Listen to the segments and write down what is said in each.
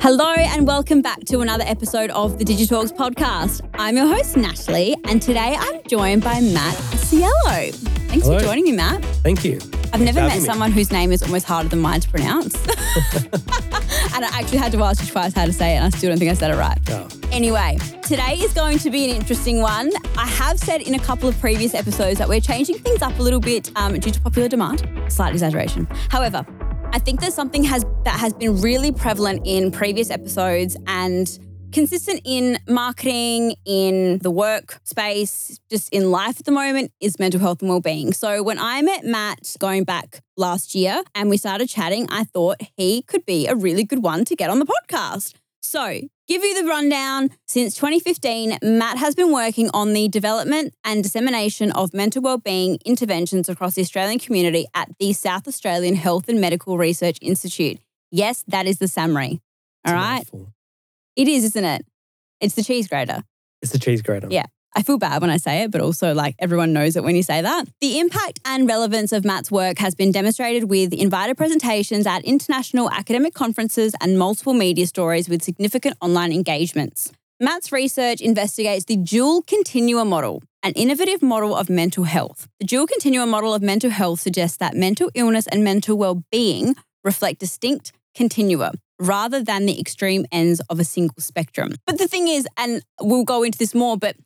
Hello and welcome back to another episode of the Digitalks podcast. I'm your host, Natalie, and today I'm joined by Matt Iasiello. Thanks Hello. for joining me, Matt. Thank you. I've never met me. someone whose name is almost harder than mine to pronounce. and I actually had to ask you twice how to say it, and I still don't think I said it right. Oh, Anyway, today is going to be an interesting one. I have said in a couple of previous episodes that we're changing things up a little bit um, due to popular demand. Slight exaggeration. However, I think there's something has that has been really prevalent in previous episodes and consistent in marketing, in the work space, just in life at the moment is mental health and well-being. So when I met Matt going back last year and we started chatting, I thought he could be a really good one to get on the podcast. So, give you the rundown. Since 2015, Matt has been working on the development and dissemination of mental wellbeing interventions across the Australian community at the South Australian Health and Medical Research Institute. Yes, that is the summary. it's All a right. mouthful. It is, isn't it? It's the cheese grater. It's the cheese grater. Yeah. I feel bad when I say it, but also like everyone knows it when you say that. The impact and relevance of Matt's work has been demonstrated with invited presentations at international academic conferences and multiple media stories with significant online engagements. Matt's research investigates the dual continua model, an innovative model of mental health. The dual continua model of mental health suggests that mental illness and mental well-being reflect distinct continua rather than the extreme ends of a single spectrum. But the thing is, and we'll go into this more, but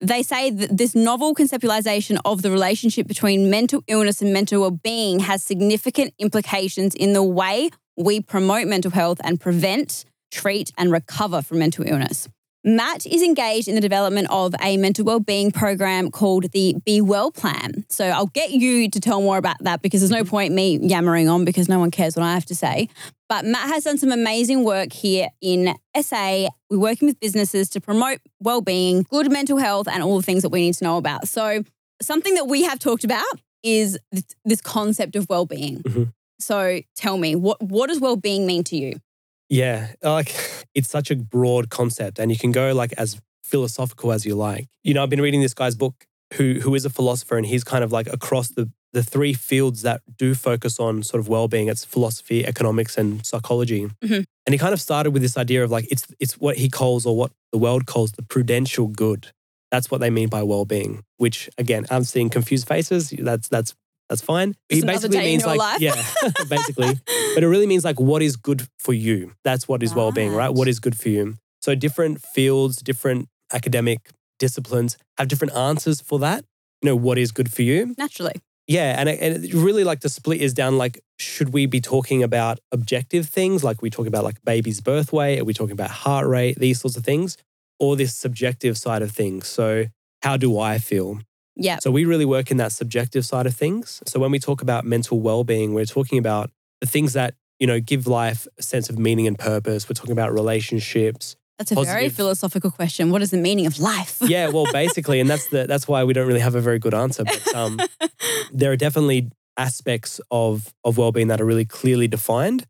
they say that this novel conceptualization of the relationship between mental illness and mental well-being has significant implications in the way we promote mental health and prevent, treat, and recover from mental illness. Matt is engaged in the development of a mental well-being program called the Be Well Plan. So I'll get you to tell more about that because there's no point me yammering on because no one cares what I have to say. But Matt has done some amazing work here in SA. We're working with businesses to promote well-being, good mental health, and all the things that we need to know about. So something that we have talked about is this, concept of well-being. Mhm. So tell me, what what does well-being mean to you? Yeah. Like it's such a broad concept and you can go like as philosophical as you like. You know, I've been reading this guy's book who who is a philosopher and he's kind of like across the the three fields that do focus on sort of well-being. It's philosophy, economics, and psychology. Mhm. And he kind of started with this idea of like it's it's what he calls or what the world calls the prudential good. That's what they mean by well-being. Which again, I'm seeing confused faces. That's that's that's fine. Another day in your like life. yeah, basically. But it really means like what is good for you. That's what is well-being, right? Right. What is good for you. So different fields, different academic disciplines have different answers for that. You know, what is good for you? Naturally. Yeah, and it, and it really like the split is down like should we be talking about objective things like we talk about like baby's birth weight, are we talking about heart rate, these sorts of things, or this subjective side of things? So how do I feel? Yeah. So we really work in that subjective side of things. So when we talk about mental well-being, we're talking about the things that, you know, give life a sense of meaning and purpose. We're talking about relationships. That's a very philosophical question. What is the meaning of life? Yeah, well, basically, and that's the that's why we don't really have a very good answer. But um, there are definitely aspects of of well-being that are really clearly defined.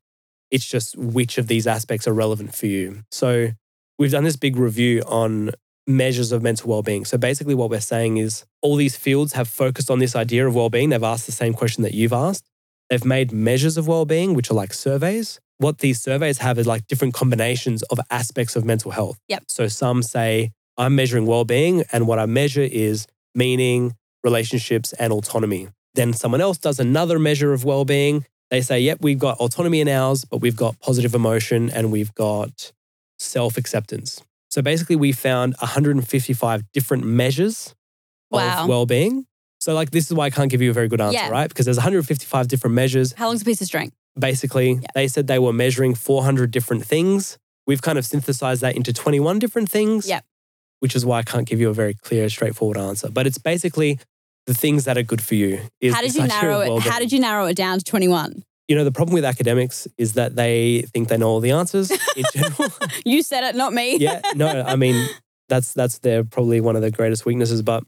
It's just which of these aspects are relevant for you. So we've done this big review on measures of mental well-being. So basically what we're saying is all these fields have focused on this idea of well-being. They've asked the same question that you've asked. They've made measures of well-being, which are like surveys. What these surveys have is like different combinations of aspects of mental health. Yep. So some say I'm measuring well-being and what I measure is meaning, relationships and autonomy. Then someone else does another measure of well-being. They say, "Yep, we've got autonomy in ours, but we've got positive emotion and we've got self-acceptance." So basically we found 155 different measures Wow. of well-being. So like this is why I can't give you a very good answer, Yeah. right? Because there's 155 different measures. How long's a piece of string? Basically, Yeah. they said they were measuring 400 different things. We've kind of synthesized that into 21 different things. Yep. Which is why I can't give you a very clear, straightforward answer. But it's basically the things that are good for you. Is How did you narrow it? How did you narrow it down to 21? You know, the problem with academics is that they think they know all the answers in general. You said it, not me. yeah, no, I mean that's that's their probably one of the greatest weaknesses. But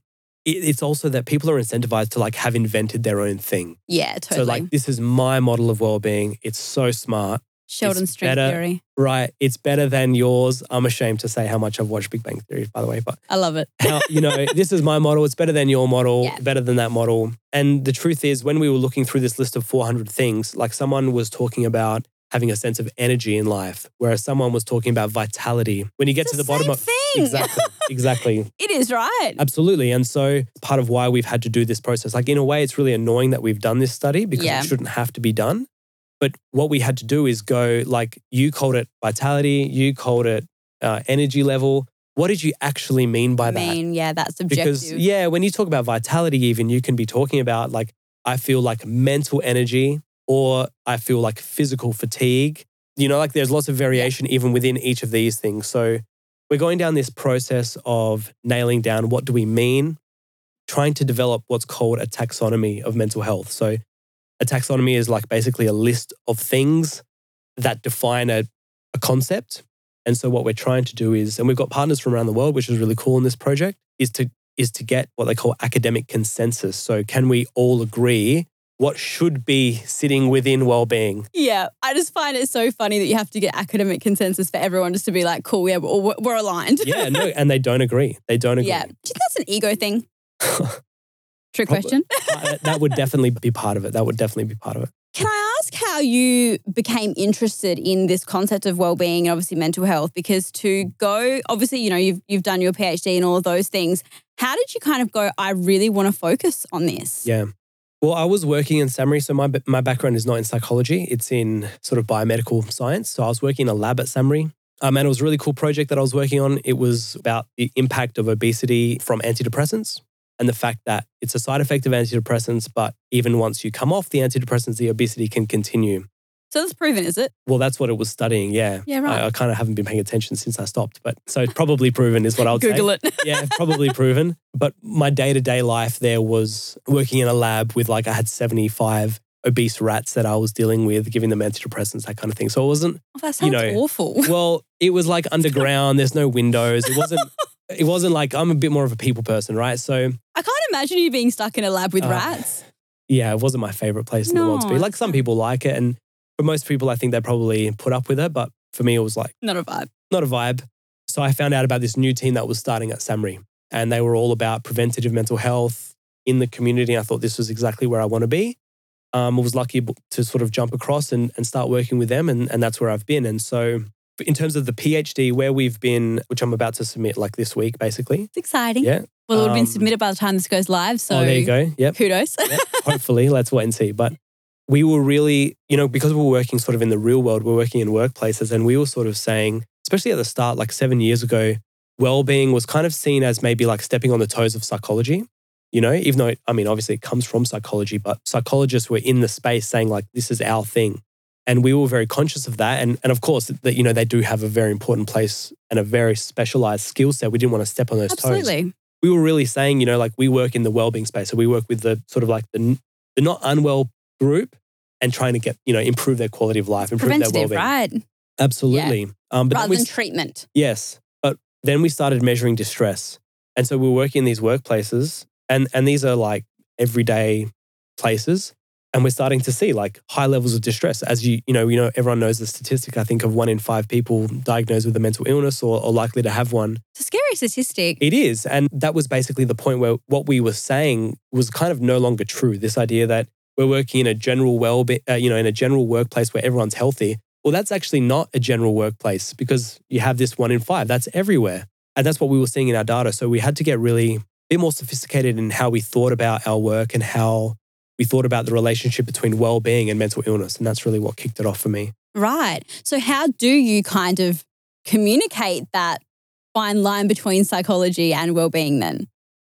it, it's also that people are incentivized to like have invented their own thing. Yeah, totally. So like this is my model of well-being. It's so smart, Sheldon string better- theory. right? It's better than yours. I'm ashamed to say how much I've watched Big Bang Theory, by the way, but I love it. how, you know, this is my model. It's better than your model, Yeah. better than that model. And the truth is, when we were looking through this list of 400 things, like someone was talking about having a sense of energy in life, whereas someone was talking about vitality. When you get It's to the, the bottom of thing. exactly, exactly, It is right. absolutely, and so part of why we've had to do this process, like in a way, it's really annoying that we've done this study because Yeah. it shouldn't have to be done. But what we had to do is go like you called it vitality, you called it uh, energy level. What did you actually mean by I that? mean, yeah, that's subjective. because yeah when you talk about vitality even you can be talking about like i feel like mental energy or i feel like physical fatigue you know like there's lots of variation even within each of these things so we're going down this process of nailing down what do we mean trying to develop what's called a taxonomy of mental health so a taxonomy is like basically a list of things that define a, a concept and so what we're trying to do is, and we've got partners from around the world, which is really cool in this project, is to is to get what they call academic consensus. So can we all agree what should be sitting within well-being? yeah, I just find it so funny that you have to get academic consensus for everyone just to be like, cool, yeah, we're, we're aligned. Yeah, no, and they don't agree. They don't agree. Yeah. Do you think that's an ego thing? Trick Probably. question. Uh, that would definitely be part of it. That would definitely be part of it. Can I ask how you became interested in this concept of well-being and obviously mental health? Because to go, obviously, you know, you've you've done your PhD and all of those things. How did you kind of go? I really want to focus on this. Yeah. Well, I was working in SAHMRI, so my my background is not in psychology; it's in sort of biomedical science. So I was working in a lab at SAHMRI, um, and it was a really cool project that I was working on. It was about the impact of obesity from antidepressants and the fact that it's a side effect of antidepressants, but even once you come off the antidepressants, the obesity can continue. So that's proven, is it? Well, that's what it was studying. Yeah, Yeah, right. I, I kind of haven't been paying attention since I stopped, but so it's probably proven is what I would say Google it. yeah, probably proven. But my day to day life there was working in a lab with like I had 75 obese rats that I was dealing with, giving them antidepressants, that kind of thing. So it wasn't, Oh, that You sounds know, awful. well, it was like underground, there's no windows. It wasn't, it wasn't like I'm a bit more of a people person, right? So I can't imagine you being stuck in a lab with Uh, rats. yeah, it wasn't my favorite place in the world to be. Like some people like it. And for most people, I think they probably put up with it. But for me, it was like, Not a vibe. not a vibe. So I found out about this new team that was starting at SAHMRI, and they were all about preventative mental health in the community. I thought this was exactly where I want to be. Um, I was lucky to sort of jump across and, and start working with them, and, and that's where I've been. And so, in terms of the PhD, where we've been, which I'm about to submit like this week, basically. It's exciting. Yeah. Well, it would have been Um, submitted by the time this goes live. So oh, there you go. Yep. kudos. Yeah, hopefully, let's wait and see. But we were really, you know, because we're working sort of in the real world, we're working in workplaces, and we were sort of saying, especially at the start, like seven years ago, well-being was kind of seen as maybe like stepping on the toes of psychology. You know, even though I mean, obviously it comes from psychology, but psychologists were in the space saying like, this is our thing. And we were very conscious of that. And, and of course, that, you know, they do have a very important place and a very specialized skill set. We didn't want to step on those toes Absolutely. we were really saying, you know, like we work in the well-being space. So we work with the sort of like the, the not unwell group and trying to get, you know, improve their quality of life, improve their well-being. right? Absolutely. Um, but Rather we, than treatment. yes, but then we started measuring distress. And so we were working in these workplaces and, and these are like everyday places. And we're starting to see like high levels of distress. As you, you know, you know, everyone knows the statistic, I think, of one in five people diagnosed with a mental illness or, or likely to have one. It's a scary statistic. It is. And that was basically the point where what we were saying was kind of no longer true. This idea that we're working in a general well, uh, you know, in a general workplace where everyone's healthy. Well, that's actually not a general workplace because you have this one in five. That's everywhere. And that's what we were seeing in our data. So we had to get really a bit more sophisticated in how we thought about our work and how we thought about the relationship between well-being and mental illness. And that's really what kicked it off for me. Right. So, how do you kind of communicate that fine line between psychology and well-being then?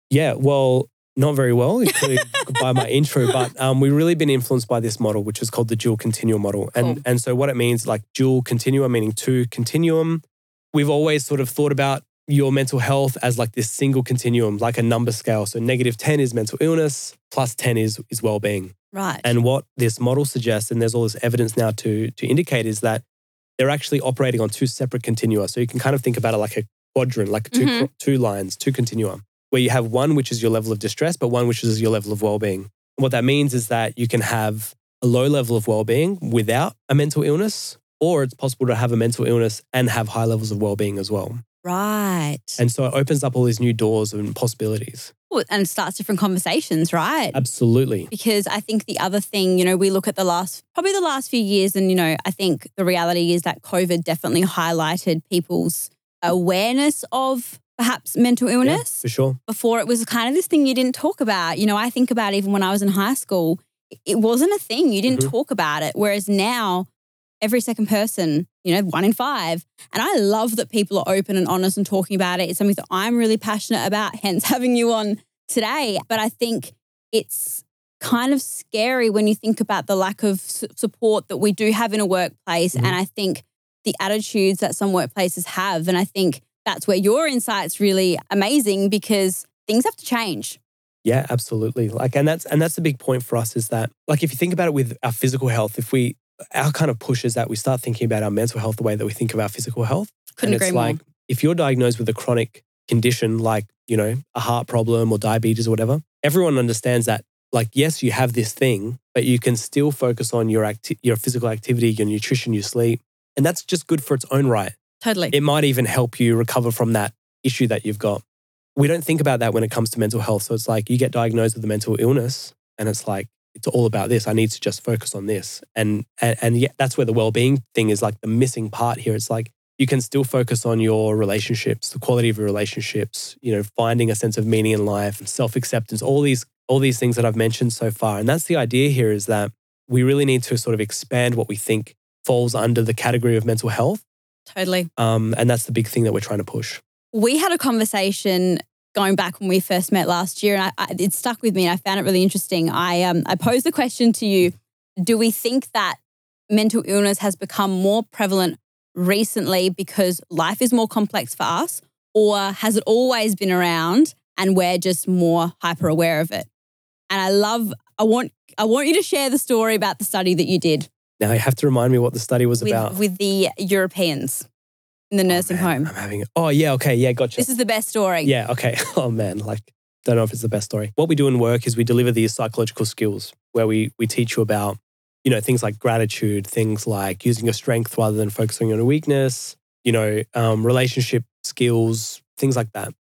Yeah, well, not very well, by my intro, but um, we've really been influenced by this model, which is called the dual continuum model. And Cool. and so what it means, like dual continuum, meaning two continuum. We've always sort of thought about your mental health as like this single continuum, like a number scale. So negative 10 is mental illness, plus 10 is is well-being. Right. And what this model suggests, and there's all this evidence now to to indicate, is that they're actually operating on two separate continua. So you can kind of think about it like a quadrant, like 2 Mhm. two lines, two continua, where you have one which is your level of distress, but one which is your level of well-being. What that means is that you can have a low level of well-being without a mental illness, or it's possible to have a mental illness and have high levels of well-being as well. Right. And so it opens up all these new doors and possibilities. Well, and starts different conversations, right? Absolutely. Because I think the other thing, you know, we look at the last, probably the last few years, and, you know, I think the reality is that COVID definitely highlighted people's awareness of perhaps mental illness. Yeah, for sure. Before it was kind of this thing you didn't talk about. You know, I think about even when I was in high school, it wasn't a thing. You didn't Mhm. talk about it. Whereas now, every second person, you know, one in five. And I love that people are open and honest and talking about it. It's something that I'm really passionate about, hence having you on today. But I think it's kind of scary when you think about the lack of support that we do have in a workplace. Mhm. And I think the attitudes that some workplaces have. And I think that's where your insight's really amazing because things have to change. Yeah, absolutely. Like, and that's and that's the big point for us is that, like, if you think about it with our physical health, if we our kind of push is that we start thinking about our mental health the way that we think about our physical health. Couldn't and agree it's more. like if you're diagnosed with a chronic condition like you know a heart problem or diabetes or whatever, everyone understands that. Like, yes, you have this thing, but you can still focus on your acti- your physical activity, your nutrition, your sleep, and that's just good for its own right. Totally. It might even help you recover from that issue that you've got. We don't think about that when it comes to mental health. So it's like you get diagnosed with a mental illness, and it's like it's all about this. I need to just focus on this, and and, and yeah, that's where the well-being thing is like the missing part here. It's like you can still focus on your relationships, the quality of your relationships. You know, finding a sense of meaning in life, self-acceptance, all these all these things that I've mentioned so far. And that's the idea here is that we really need to sort of expand what we think falls under the category of mental health. totally. Um, and that's the big thing that we're trying to push. we had a conversation going back when we first met last year, and I, I, it stuck with me. And I found it really interesting. I um, I posed the question to you: Do we think that mental illness has become more prevalent recently because life is more complex for us, or has it always been around and we're just more hyper aware of it? And I love. I want. I want you to share the story about the study that you did Now you have to remind me what the study was about. with, with the Europeans in the Oh, nursing man, home. I'm having. It. Oh yeah, okay, yeah, gotcha. This is the best story. yeah, okay. Oh man, like don't know if it's the best story. What we do in work is we deliver these psychological skills where we we teach you about you know things like gratitude, things like using your strength rather than focusing on a weakness. You know, um, relationship skills, things like that.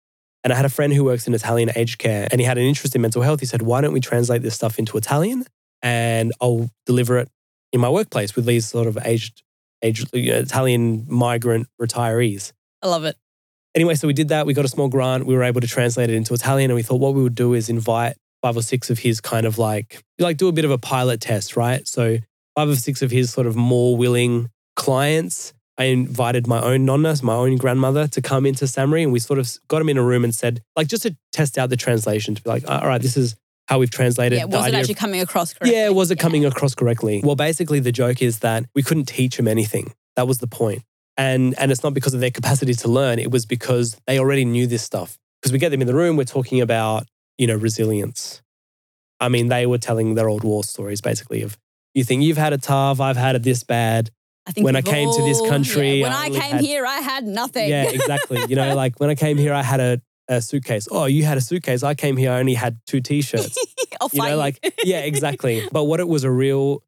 And I had a friend who works in Italian aged care and he had an interest in mental health. He said, Why don't we translate this stuff into Italian and I'll deliver it in my workplace with these sort of aged, you uh, know, Italian migrant retirees? I love it. Anyway, so we did that. We got a small grant. We were able to translate it into Italian. And we thought what we would do is invite five or six of his kind of like, like do a bit of a pilot test, right? So five or six of his sort of more willing clients. I invited my own nonna, my own grandmother, to come into SAHMRI, and we sort of got him in a room and said, like, just to test out the translation, to be like, all right, this is how we've translated. Yeah, was it idea of- actually coming across correctly? yeah, was it coming across correctly? Well, basically, the joke is that we couldn't teach them anything. That was the point. And, and it's not because of their capacity to learn, it was because they already knew this stuff. Because we get them in the room, we're talking about, you know, resilience. I mean, they were telling their old war stories basically of, you think you've had a tough, I've had it this bad. I think when I came to this country, yeah, when I I, came had- here, I had nothing. Yeah, exactly. you know, like when I came here, I had a, a suitcase. Oh, you had a suitcase. I came here, I only had two t shirts. You know, like yeah, exactly. But what it was a real,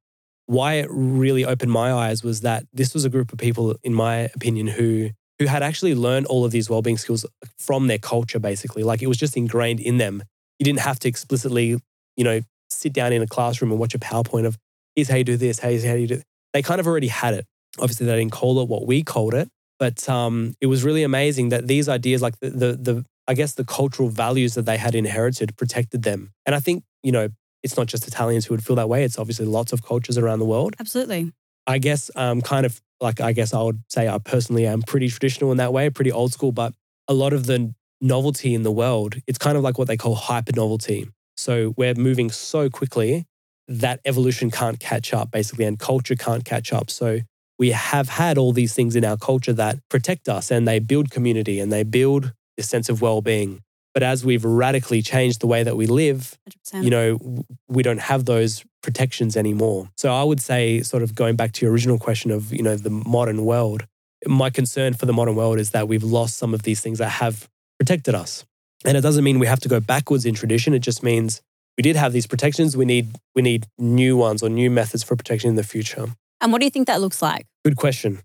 why it really opened my eyes was that this was a group of people, in my opinion, who who had actually learned all of these well-being skills from their culture, basically. Like it was just ingrained in them. You didn't have to explicitly, you know, sit down in a classroom and watch a PowerPoint of here's how you do this, here's how you do. They kind of already had it. Obviously, they didn't call it what we called it, but um, it was really amazing that these ideas, like the, the the I guess the cultural values that they had inherited, protected them. And I think you know it's not just Italians who would feel that way. It's obviously lots of cultures around the world. Absolutely. I guess um, kind of like I guess I would say I personally am pretty traditional in that way, pretty old school, but a lot of the novelty in the world, it's kind of like what they call hyper novelty. So we're moving so quickly that evolution can't catch up, basically, and culture can't catch up. So we have had all these things in our culture that protect us and they build community and they build this sense of well-being. But as we've radically changed the way that we live, 100%. you know, we don't have those protections anymore. So I would say, sort of going back to your original question of, you know, the modern world, my concern for the modern world is that we've lost some of these things that have protected us. And it doesn't mean we have to go backwards in tradition. It just means we did have these protections. We need we need new ones or new methods for protection in the future. and what do you think that looks like? Good question.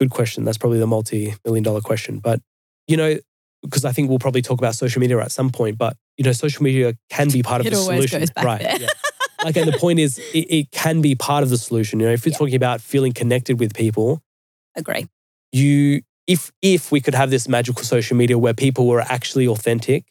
Good question. That's probably the multi-million dollar question. But you know, because I think we'll probably talk about social media at some point. But you know, social media can be part of the solution. right. yeah. Like, and the point is, it, it can be part of the solution. You know, if you're Yeah. talking about feeling connected with people, Agree. you if if we could have this magical social media where people were actually authentic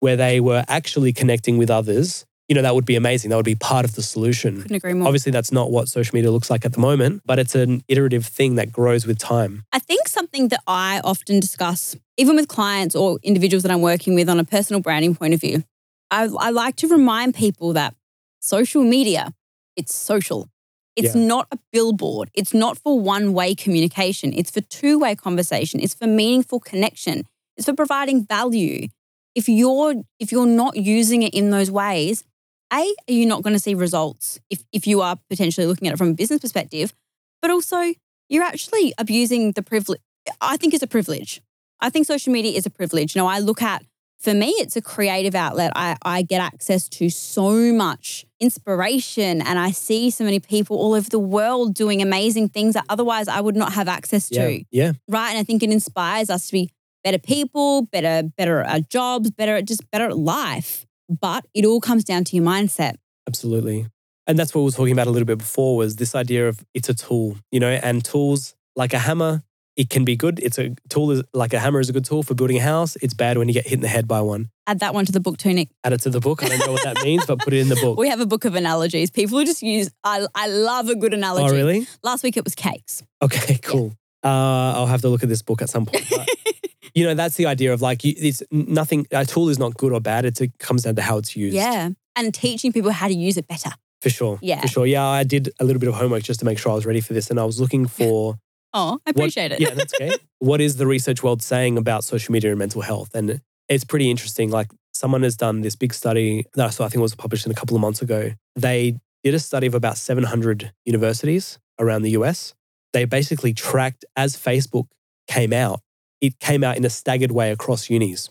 where they were actually connecting with others you know that would be amazing that would be part of the solution Couldn't agree more. obviously that's not what social media looks like at the moment but it's an iterative thing that grows with time I think something that I often discuss, even with clients or individuals that I'm working with on a personal branding point of view, I, I like to remind people that social media, it's social. It's Yeah. not a billboard. It's not for one way communication. It's for two way conversation. It's for meaningful connection. It's for providing value. If you're if you're not using it in those ways, a are you not going to see results if if you are potentially looking at it from a business perspective, but also you're actually abusing the privilege. I think it's a privilege. I think social media is a privilege. You know, I look at, for me, it's a creative outlet. I, I get access to so much inspiration and I see so many people all over the world doing amazing things that otherwise I would not have access yeah to. yeah Right. And I think it inspires us to be better people, better, better at our jobs, better at just better at life. But it all comes down to your mindset. absolutely and that's what we were talking about a little bit before was this idea of it's a tool you know and tools like a hammer it can be good it's a tool is like a hammer is a good tool for building a house it's bad when you get hit in the head by one Add that one to the book too, Nick. add it to the book i don't know what that means but put it in the book We have a book of analogies. People who just use, I, I love a good analogy. oh really Last week it was cakes. Okay, cool. Uh, I'll have to look at this book at some point. But, you know, that's the idea of like, you, it's nothing, a tool is not good or bad. It's, it comes down to how it's used. Yeah. And teaching people how to use it better. For sure. Yeah. For sure. Yeah, I did a little bit of homework just to make sure I was ready for this. And I was looking for Oh, I appreciate it. Yeah, that's okay. what is the research world saying about social media and mental health? And it's pretty interesting. Like, someone has done this big study that I saw, I think was published in a couple of months ago. They did a study of about 700 universities around the US. They basically tracked as Facebook came out, it came out in a staggered way across unis.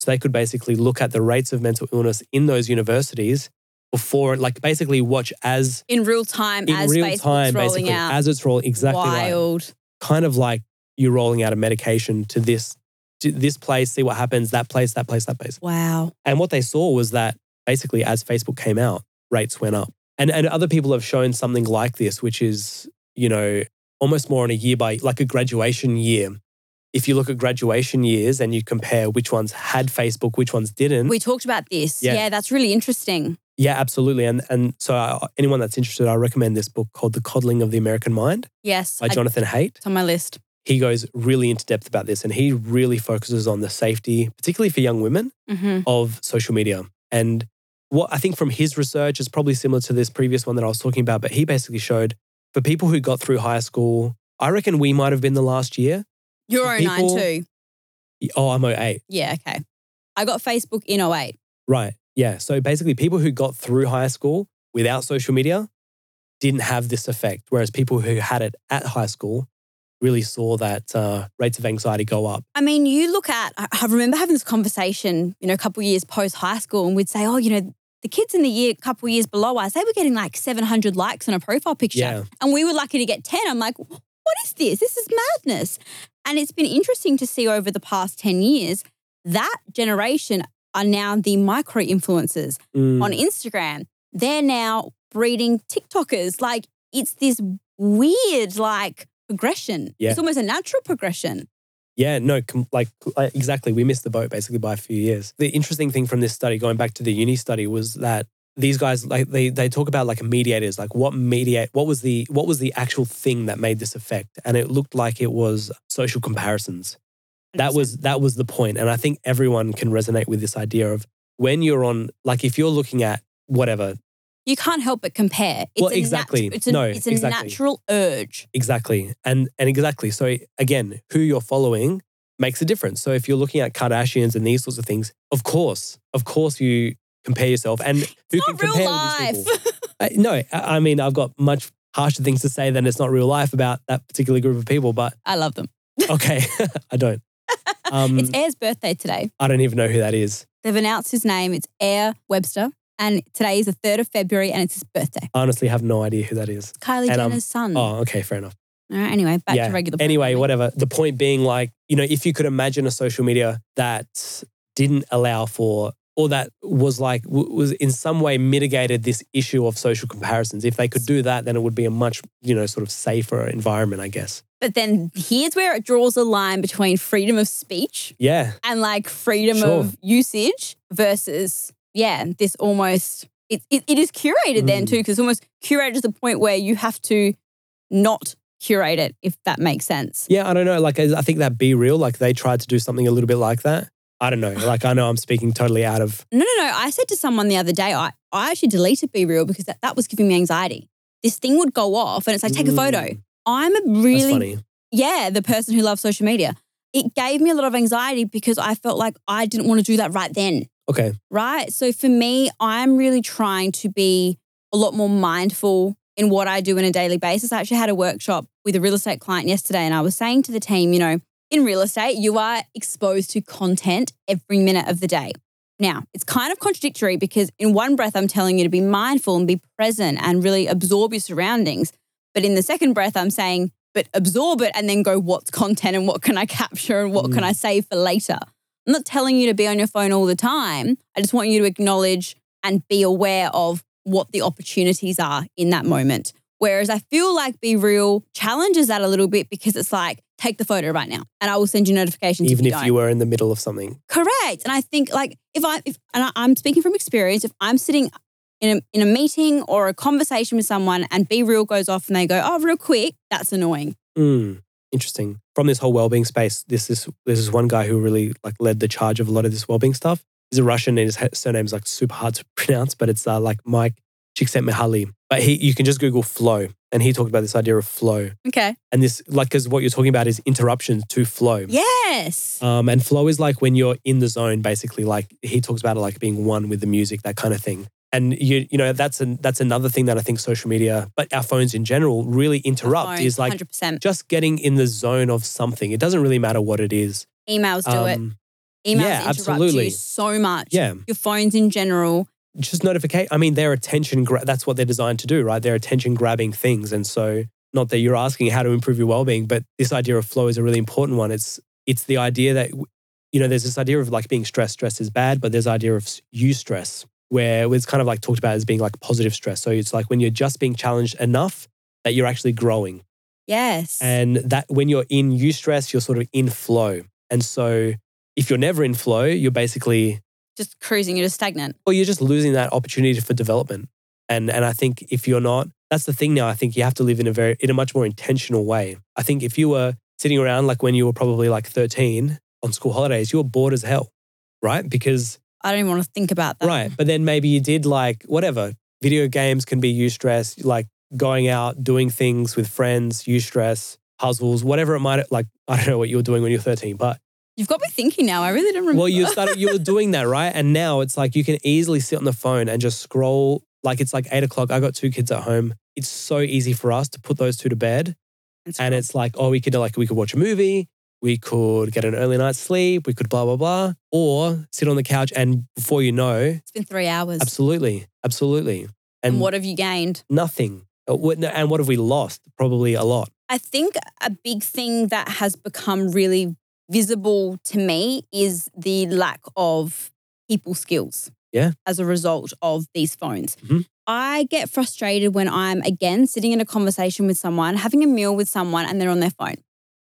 So they could basically look at the rates of mental illness in those universities before, like basically watch as In real time, in as real Facebook's time, rolling basically, out. as it's rolling. Exactly right Wild. kind of like you're rolling out a medication to this to this place, see what happens, that place, that place, that place. Wow. And what they saw was that basically as Facebook came out, rates went up. And and other people have shown something like this, which is, you know, almost more on a year by like a graduation year. If you look at graduation years and you compare which ones had Facebook, which ones didn't. We talked about this. Yeah. Yeah, that's really interesting. yeah, absolutely. And and so uh, anyone that's interested, I recommend this book called The Coddling of the American Mind Yes. by I- Jonathan Haidt. it's on my list. he goes really into depth about this and he really focuses on the safety, particularly for young women, hmm of social media. And what I think from his research is probably similar to this previous one that I was talking about, but he basically showed for people who got through high school, I reckon we might have been the last year. You're For 09 people- too. Oh, I'm 08. Yeah, okay. I got Facebook in 08. Right. Yeah. So basically, people who got through high school without social media didn't have this effect, whereas people who had it at high school really saw that uh, rates of anxiety go up. I mean, you look at, I remember having this conversation, you know, a couple of years post high school, and we'd say, oh, you know, the kids in the year, a couple of years below us, they were getting like 700 likes on a profile picture. Yeah. And we were lucky to get 10. I'm like, what is this? This is madness. And it's been interesting to see over the past 10 years that generation are now the micro influencers Mm. on Instagram. They're now breeding TikTokers. Like it's this weird, like progression. Yeah. It's almost a natural progression. Yeah, no, com- like uh, exactly. We missed the boat basically by a few years. The interesting thing from this study, going back to the uni study, was that these guys like they they talk about like mediators, like what mediate, what was the what was the actual thing that made this effect, and it looked like it was social comparisons. That was that was the point, and I think everyone can resonate with this idea of when you're on, like if you're looking at whatever You can't help but compare. It's Well, nat- exactly. it's a, No, it's a exactly. natural urge. Exactly. And and exactly. So again, who you're following makes a difference. So if you're looking at Kardashians and these sorts of things, of course, of course you compare yourself. And who It's can not real compare life. with these people? Uh, no, I I mean I've got much harsher things to say than it's not real life about that particular group of people, but I love them. okay, I don't. Um, it's Aire's birthday today. I don't even know who that is. They've announced his name. It's Aire Webster. And today is the 3rd of February and it's his birthday. I honestly have no idea who that is. Kylie And, um, Jenner's son. Oh, okay, fair enough. All right, anyway, back yeah. to regular. Anyway, whatever. The point being, like, you know, if you could imagine a social media that didn't allow for or that was like was in some way mitigated this issue of social comparisons. If they could do that, then it would be a much you know sort of safer environment, I guess. But then here's where it draws a line between freedom of speech Yeah, and like freedom Sure. of usage versus, yeah, this almost, it, it, it is curated then Mm. too, because it's almost curated to the point where you have to not curate it, if that makes sense. yeah. I don't know. Like I think that BeReal. Like they tried to do something a little bit like that. I don't know. Like I know I'm speaking totally out of. No, no, no. I said to someone the other day, I, I actually deleted BeReal because that, that was giving me anxiety. This thing would go off and it's like, take a photo. Mm, I'm a That's really, funny. yeah, the person who loves social media. It gave me a lot of anxiety because I felt like I didn't want to do that right then. Okay. right? So for me, I'm really trying to be a lot more mindful in what I do on a daily basis. I actually had a workshop with a real estate client yesterday, and I was saying to the team, you know, in real estate, you are exposed to content every minute of the day. Now, it's kind of contradictory because in one breath, I'm telling you to be mindful and be present and really absorb your surroundings. But in the second breath, I'm saying, but absorb it and then go, what's content and what can I capture and what can Mm. I save for later? I'm not telling you to be on your phone all the time. I just want you to acknowledge and be aware of what the opportunities are in that moment. Whereas I feel like BeReal challenges that a little bit because it's like, take the photo right now and I will send you notifications. Even if if you, you were in the middle of something. Correct. And I think like if I, if, and I- I'm speaking from experience, if I'm sitting in a, in a meeting or a conversation with someone and BeReal goes off and they go, oh, real quick, that's annoying. Mm, interesting. From this whole well-being space, this is this is one guy who really like led the charge of a lot of this well-being stuff. He's a Russian and his surname is like super hard to pronounce, but it's uh, like Mike Csikszentmihalyi. But he, you can just Google flow, and he talked about this idea of flow, Okay. and this like because what you're talking about is interruptions to flow. Yes. Um, and flow is like when you're in the zone, basically. Like he talks about it like being one with the music, that kind of thing. And you, you know, that's an, that's another thing that I think social media, but our phones in general, really interrupt. Phone, Is like 100%. just getting in the zone of something. It doesn't really matter what it is. Emails do it. Um, Emails yeah, interrupt absolutely. you so much. Yeah, Your phones in general. Just notification. I mean, they're attention. Gra- that's what they're designed to do, right? They're attention grabbing things. And so, not that you're asking how to improve your well-being, but this idea of flow is a really important one. It's it's the idea that you know there's this idea of like being stressed. Stress is bad, but there's idea of eustress where it's kind of like talked about as being like positive stress. So it's like when you're just being challenged enough that you're actually growing. Yes. And that when you're in eustress, you're sort of in flow. And so if you're never in flow, you're basically, just cruising, you're just stagnant. or you're just losing that opportunity for development. And and I think if you're not, that's the thing now. I think you have to live in a very in a much more intentional way. I think if you were sitting around like when you were probably like 13 on school holidays, you were bored as hell, right? Because I don't even want to think about that. right, but then maybe you did like whatever. Video games can be eustress, like going out, doing things with friends, eustress, puzzles, whatever it might like. I don't know what you were doing when you were 13, but You've got me thinking now. I really don't remember. well, you started, you were doing that, right? And now it's like you can easily sit on the phone and just scroll. Like it's like eight o'clock. I got two kids at home. It's so easy for us to put those two to bed. It's And cool. it's like, oh, we could like we could watch a movie, we could get an early night's sleep, we could blah blah blah, or sit on the couch and before you know, it's been three hours. absolutely, absolutely, And and what have you gained? nothing. Uh, And what have we lost? Probably a lot. I think a big thing that has become really visible to me is the lack of people skills. Yeah. As a result of these phones. Mhm. I get frustrated when I'm again sitting in a conversation with someone, having a meal with someone, and they're on their phone.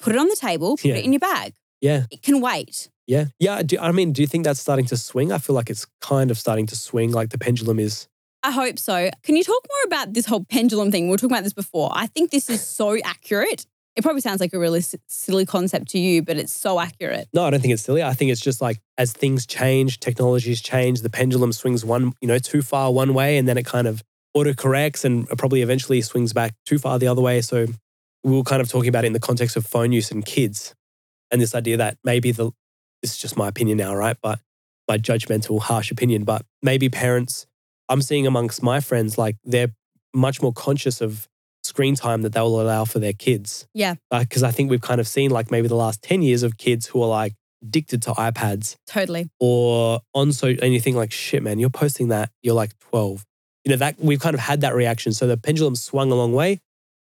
Put it on the table, put Yeah. it in your bag. Yeah. It can wait. Yeah, yeah. Do, I mean, do you think that's starting to swing? I feel like it's kind of starting to swing. Like the pendulum is. I hope so. Can you talk more about this whole pendulum thing? We were talking about this before. I think this is so accurate. It probably sounds like a really s- silly concept to you, but it's so accurate. No, I don't think it's silly. I think it's just like as things change, technologies change, the pendulum swings one, you know, too far one way, and then it kind of autocorrects and probably eventually swings back too far the other way. So we were kind of talking about it in the context of phone use and kids, and this idea that maybe the this is just my opinion now, right? But my judgmental, harsh opinion, but maybe parents, I'm seeing amongst my friends, like they're much more conscious of screen time that they will allow for their kids. Yeah. Because I think we've kind of seen like maybe the last 10 years of kids who are like addicted to iPads Totally. or on so and you think like shit man you're posting that you're like 12 you know that we've kind of had that reaction so the pendulum swung a long way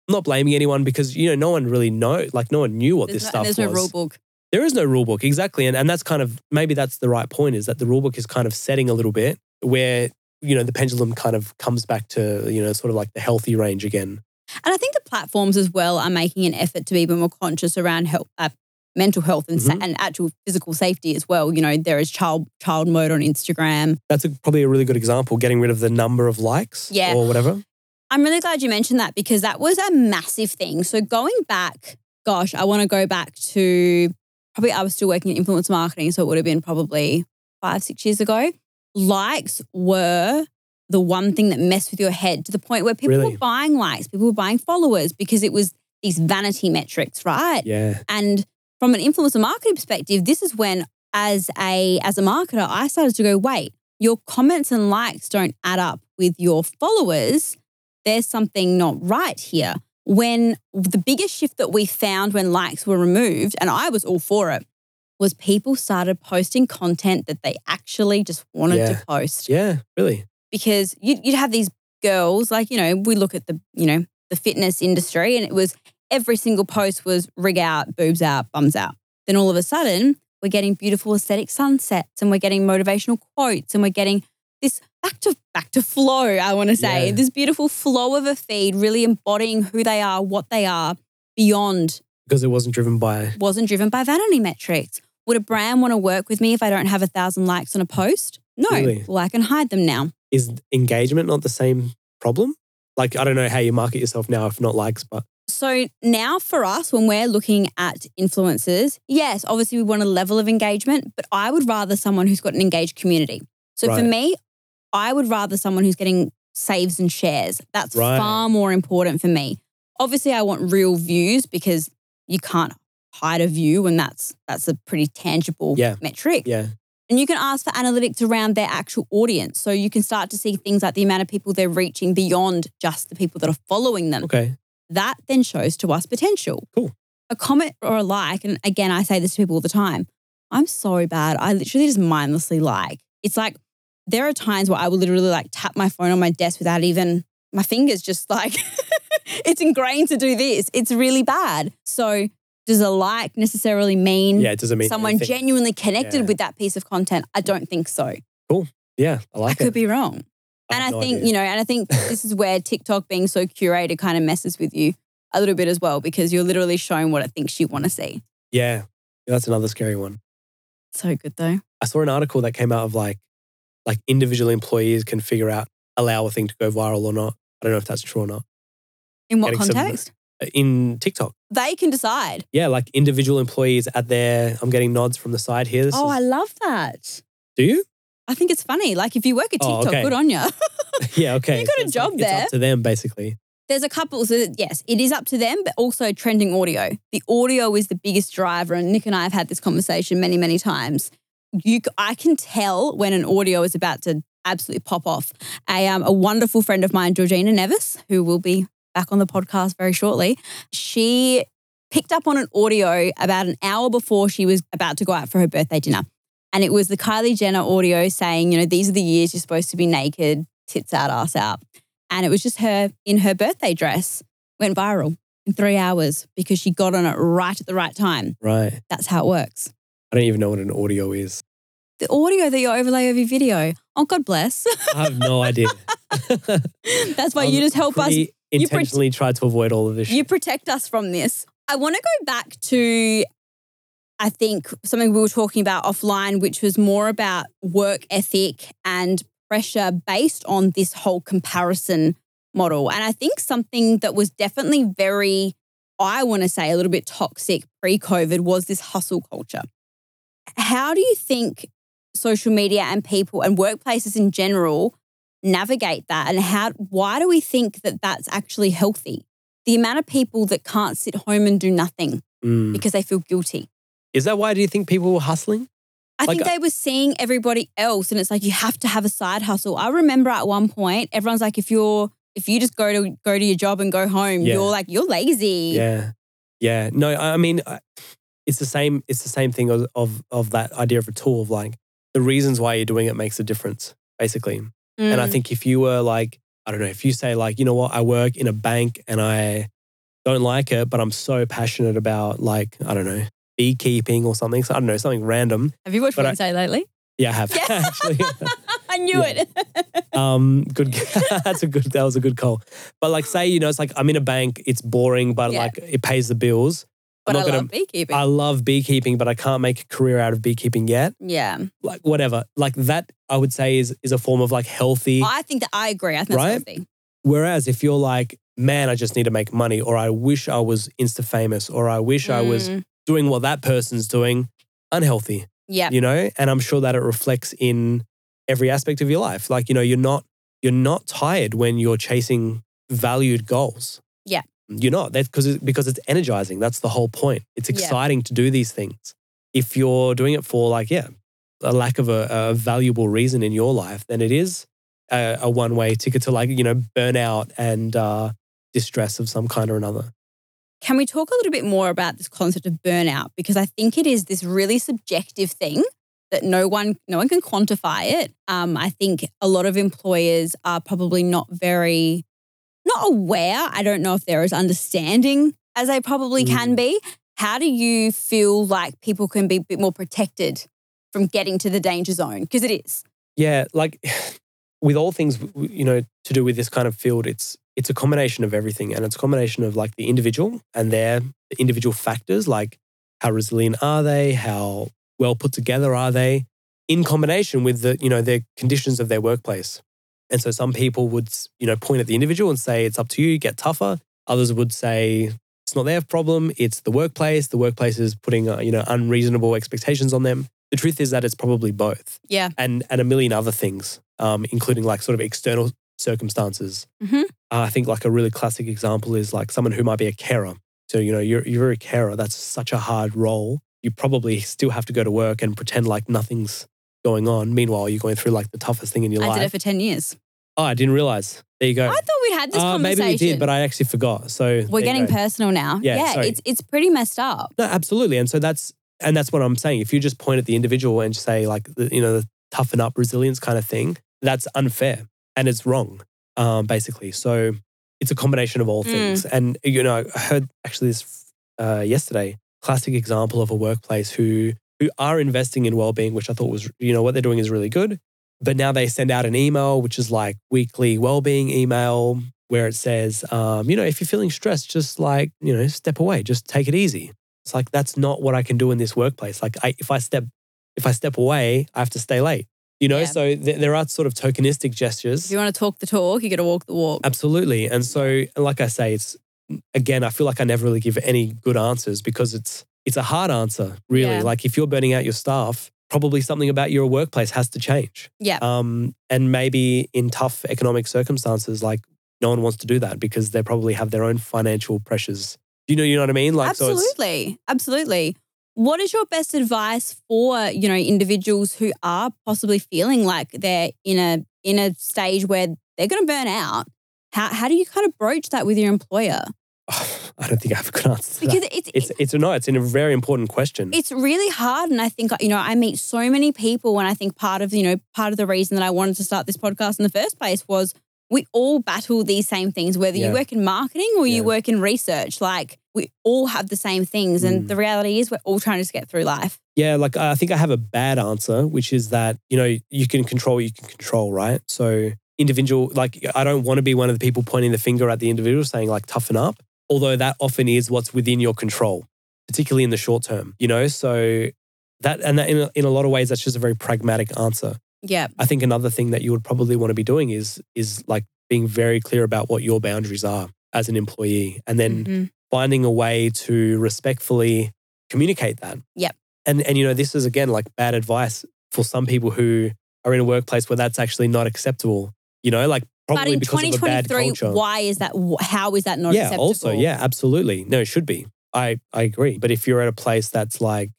i'm not blaming anyone because you know no one really know like no one knew what There's this no, stuff there's was no rule book. There is no rule book, exactly. And, and that's kind of maybe that's the right point is that the rule book is kind of setting a little bit where, you know, the pendulum kind of comes back to, you know, sort of like the healthy range again. And I think the platforms as well are making an effort to be bit more conscious around health, uh, mental health and, sa- Mhm. and actual physical safety as well. You know, there is child child mode on Instagram. That's a, probably a really good example, getting rid of the number of likes Yeah. or whatever. I'm really glad you mentioned that because that was a massive thing. So going back, gosh, I want to go back to probably I was still working in influencer marketing, so it would have been probably five, six years ago. Likes were the one thing that messed with your head to the point where people Really? were buying likes, people were buying followers because it was these vanity metrics, right? Yeah. And from an influencer marketing perspective, this is when as a as a marketer, I started to go, wait, your comments and likes don't add up with your followers. There's something not right here. When the biggest shift that we found when likes were removed, and I was all for it, was people started posting content that they actually just wanted Yeah. to post Yeah. Really. Because you'd, you'd have these girls like you know we look at the you know the fitness industry and it was every single post was rig out boobs out bums out. Then all of a sudden we're getting beautiful aesthetic sunsets and we're getting motivational quotes and we're getting this back to back to flow i want to say. Yeah. this beautiful flow of a feed really embodying who they are what they are beyond Because it wasn't driven by, wasn't driven by vanity metrics. Would a brand want to work with me if i don't have a thousand likes on a post? No. Really? well i can hide them now is engagement not the same problem? Like, I don't know how you market yourself now if not likes, but So now for us, when we're looking at influencers, yes, obviously we want a level of engagement, but I would rather someone who's got an engaged community. So for me, I would rather someone who's getting saves and shares. That's Right. far more important for me. Obviously, I want real views because you can't hide a view and that's that's a pretty tangible Yeah. metric. yeah. And you can ask for analytics around their actual audience. So you can start to see things like the amount of people they're reaching beyond just the people that are following them Okay. that then shows to us potential. Cool. A comment or a like, and again, I say this to people all the time I'm so bad. I literally just mindlessly like. It's like there are times where I will literally like tap my phone on my desk without even my fingers just like it's ingrained to do this. It's really bad. So, does a like necessarily mean Yeah. It doesn't mean someone anything. genuinely connected Yeah. with that piece of content? I don't think so. Cool. Yeah. I like I like could be wrong. I And I no think, idea. you know, and I think this is where TikTok being so curated kind of messes with you a little bit as well, because you're literally showing what it thinks you want to see. Yeah. That's another scary one. So good though. I saw an article that came out of like, like individual employees can figure out, allow a thing to go viral or not. I don't know if that's true or not. In what Getting context? Uh, In TikTok. They can decide. Yeah. Like individual employees at their, I'm getting nods from the side here. This Oh, I love that. do you? I think it's funny. Like if you work at Oh, TikTok, okay. good on you. Yeah. Okay. You got a job like- it's there. up to them basically. There's a couple. So yes, it is up to them, but also trending audio. The audio is the biggest driver, and Nick and I have had this conversation many, many times. You, I can tell when an audio is about to absolutely pop off. A, um, a wonderful friend of mine, Georgina Nevis, who will be back on the podcast very shortly, she picked up on an audio about an hour before she was about to go out for her birthday dinner. And it was the Kylie Jenner audio saying, you know, these are the years you're supposed to be naked, tits out, ass out. And it was just her in her birthday dress, went viral in three hours because she got on it right at the right time. Right. That's how it works. I don't even know what an audio is. The audio that you overlay over your video. Oh, God bless. I have no idea. That's why you just help us. You pre- intentionally tried to avoid all of this. You shit. protect us from this. I want to go back to, I think, something we were talking about offline, which was more about work ethic and pressure based on this whole comparison model. And I think something that was definitely very, I want to say, a little bit toxic pre COVID was this hustle culture. How do you think social media and people and workplaces in general navigate that? And how, why do we think that that's actually healthy? the amount of people that can't sit home and do nothing Mm. because they feel guilty. Is that why do you think people were hustling? I Like, think they were seeing everybody else and it's like you have to have a side hustle. I remember at one point everyone's like if you're if you just go to go to your job and go home, Yeah. you're like you're lazy. Yeah. Yeah. No, I I mean, it's the same. It's the same thing of, of of that idea of a tool of like the reasons why you're doing it makes a difference, basically. And I Mm. think if you were like, I don't know, if you say like, you know what, I work in a bank and I don't like it, but I'm so passionate about like, I don't know, beekeeping or something. So I don't know, something random. Have you watched But I- Wednesday lately? Yeah, I have Yeah. actually. I knew Yeah. it. um, good. That's a good. That was a good call. But like, say you know, it's like I'm in a bank. It's boring, but Yeah. like it pays the bills. But I'm I not love gonna. beekeeping. I love beekeeping, but I can't make a career out of beekeeping yet. yeah. Like whatever. Like that, I would say is is a form of like healthy. I think that I agree. I think Right? that's healthy. Whereas if you're like, man, I just need to make money, or I wish I was insta famous, or I wish I was Mm, doing what that person's doing, unhealthy. Yeah. you know and i'm sure that it reflects in every aspect of your life like you know you're not you're not tired when you're chasing valued goals Yeah. You're not that's because because it's energizing that's the whole point it's Yeah. exciting to do these things if you're doing it for like yeah a lack of a, a valuable reason in your life then it is a, a one-way ticket to like you know burnout and uh distress of some kind or another Can we talk a little bit more about this concept of burnout? Because I think it is this really subjective thing that no one no one can quantify it. Um, I think a lot of employers are probably not very not aware. I don't know if they're as understanding as they probably can mm. be. How do you feel like people can be a bit more protected from getting to the danger zone? Because it is. Yeah, like with all things you know to do with this kind of field, it's it's a combination of everything, and it's a combination of like the individual and their individual factors, like how resilient are they, how well put together are they, in combination with the you know the conditions of their workplace. And so some people would you know point at the individual and say it's up to you, get tougher. Others would say it's not their problem, it's the workplace. The workplace is putting uh, you know unreasonable expectations on them. The truth is that it's probably both Yeah. and and a million other things, um, including like sort of external circumstances. Mhm. Uh, I think like a really classic example is like someone who might be a carer. So you know you're you're a carer. That's such a hard role. You probably still have to go to work and pretend like nothing's going on. Meanwhile, you're going through like the toughest thing in your I did it life. for 10 years. Oh, I didn't realize. There you go. I thought we'd had this Uh, maybe we did, but I actually forgot. So We're getting personal now. Yeah, Yeah, it's it's pretty messed up. No, absolutely. And so that's and that's what I'm saying. If you just point at the individual and say like the, you know the toughen up resilience kind of thing, that's unfair and it's wrong, um, basically. So it's a combination of all Mm. things. And you know, I heard actually this uh, yesterday. Classic example of a workplace who who are investing in well-being, which I thought was you know what they're doing is really good. But now they send out an email, which is like weekly well-being email, where it says, um, you know, if you're feeling stressed, just like you know, step away, just take it easy. It's like that's not what I can do in this workplace. Like I, if I step if I step away, I have to stay late. You know, Yeah. so th- there are sort of tokenistic If gestures. you want to talk the talk, you got to walk the walk. Absolutely. And so like I say, it's again, I feel like I never really give any good answers because it's it's a hard answer, really. Yeah. Like if you're burning out your staff, probably something about your workplace has to change. Yeah. Um, and maybe in tough economic circumstances, like no one wants to do that because they probably have their own financial pressures. You know, you know what I mean? Like, so absolutely, absolutely. What is your best advice for you know individuals who are possibly feeling like they're in a in a stage where they're going to burn out? How how do you kind of broach that with your employer? I don't think I have a good answer. Because it's It's it's a no, it's a very important question. it's really hard and i think you know i meet so many people and i think part of you know part of the reason that i wanted to start this podcast in the first place was we all battle these same things whether Yeah. you work in marketing or you work in research like we all have the same things and Mm. the reality is we're all trying to just get through life Yeah, like I think I have a bad answer, which is that, you know, you can control what you can control, right? So individual, like I don't want to be one of the people pointing the finger at the individual saying like toughen up, although that often is what's within your control, particularly in the short term, you know? So that, and that in a, in a lot of ways, that's just a very pragmatic answer. yeah I think another thing that you would probably want to be doing is, is like being very clear about what your boundaries are as an employee and then Mhm. finding a way to respectfully communicate that. Yep. And and you know, this is again like bad advice for some people who are in a workplace where that's actually not acceptable. You know, like but probably in because of a bad 2023 culture. why is that how is that not yeah, acceptable also, yeah, absolutely. No, it should be. I I agree. But if you're at a place that's like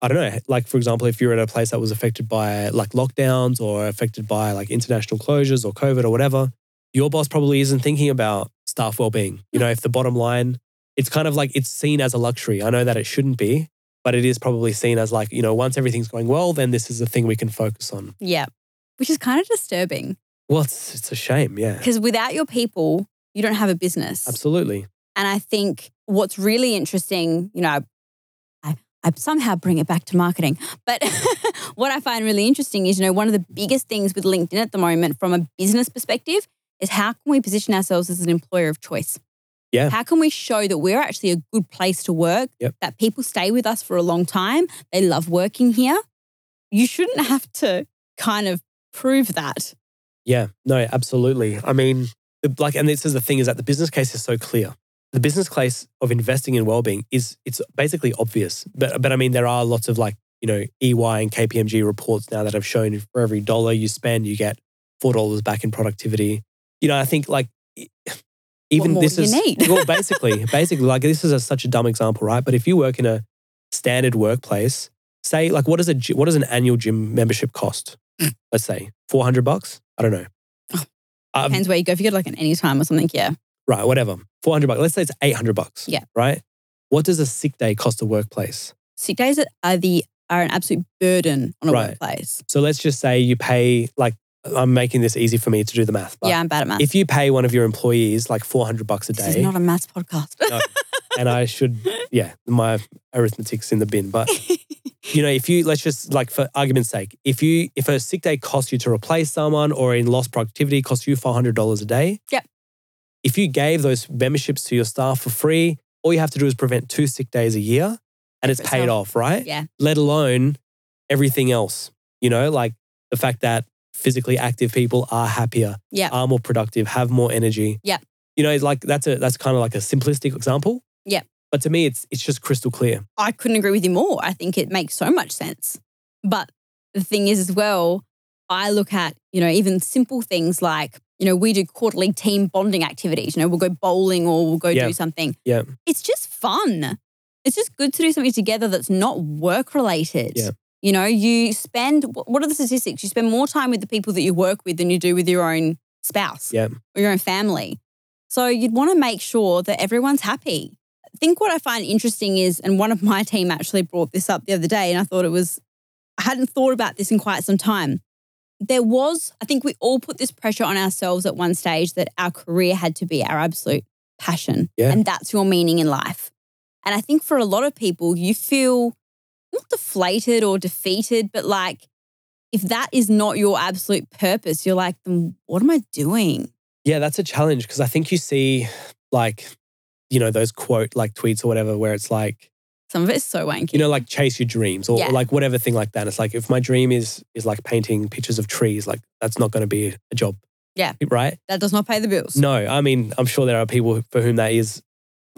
I don't know, like for example, if you're at a place that was affected by like lockdowns or affected by like international closures or COVID or whatever, your boss probably isn't thinking about staff well-being. You know, if the bottom line, it's kind of like it's seen as a luxury. I know that it shouldn't be, but it is probably seen as like, you know, once everything's going well, then this is the thing we can focus on. yeah which is kind of disturbing Well, it's it's a shame, yeah. because without your people you don't have a business Absolutely. And I think what's really interesting, you know, I, I somehow bring it back to marketing. But what I find really interesting is, you know, one of the biggest things with LinkedIn at the moment from a business perspective is how can we position ourselves as an employer of choice? Yeah. How can we show that we're actually a good place to work, Yep. that people stay with us for a long time, they love working here? You shouldn't have to kind of prove that. Yeah, no, absolutely. I mean, like, and this is the thing is that the business case is so clear. The business case of investing in well-being is it's basically obvious. But but I mean, there are lots of like you know EY and KPMG reports now that have shown for every dollar you spend, you get four dollars back in productivity. You know, I think like even this is well, basically, basically, like this is a, such a dumb example, right? But if you work in a standard workplace, say like what does a what does an annual gym membership cost? Mm. Let's say four hundred bucks. I don't know. Um, Depends where you go. If you go to like an anytime or something, yeah. right, whatever. Four hundred bucks. Let's say it's eight hundred bucks. Yeah. Right. What does a sick day cost a workplace? Sick days are the are an absolute burden on a Right. workplace. So let's just say you pay like I'm making this easy for me to do the math. But yeah, I'm bad at math. If you pay one of your employees like four hundred bucks a day. this is not a maths podcast. No. and I should, yeah, my arithmetic's in the bin. But you know, if you let's just like for argument's sake, if you if a sick day costs you to replace someone or in lost productivity costs you four hundred dollars a day, Yep. If you gave those memberships to your staff for free, all you have to do is prevent two sick days a year, and it's paid off, right? yeah. Let alone everything else. You know, like the fact that physically active people are happier, Yeah. are more productive, have more energy. Yep. You know, it's like that's a that's kind of like a simplistic example. Yep. But to me, it's it's just crystal clear. I couldn't agree with you more. I think it makes so much sense. But the thing is, as well, I look at, you know, even simple things like, you know, we do quarterly team bonding activities. You know, we'll go bowling or we'll go Yeah. do something. Yeah. It's just fun. It's just good to do something together that's not work related. Yeah. You know, you spend, what are the statistics? You spend more time with the people that you work with than you do with your own spouse Yeah. or your own family. So you'd want to make sure that everyone's happy. I think what I find interesting is, and one of my team actually brought this up the other day, and I thought it was, I hadn't thought about this in quite some time. There was, I think we all put this pressure on ourselves at one stage that our career had to be our absolute passion. Yeah. And that's your meaning in life. And I think for a lot of people, you feel not deflated or defeated, but like if that is not your absolute purpose, you're like, then what am I doing? Yeah, that's a challenge because I think you see like, you know, those quote like tweets or whatever where it's like, Some of it's so wanky. you know, like chase your dreams or Yeah. like whatever thing like that. It's like if my dream is is like painting pictures of trees, like that's not going to be a job. Yeah. Right? that does not pay the bills. No, I mean, I'm sure there are people for whom that is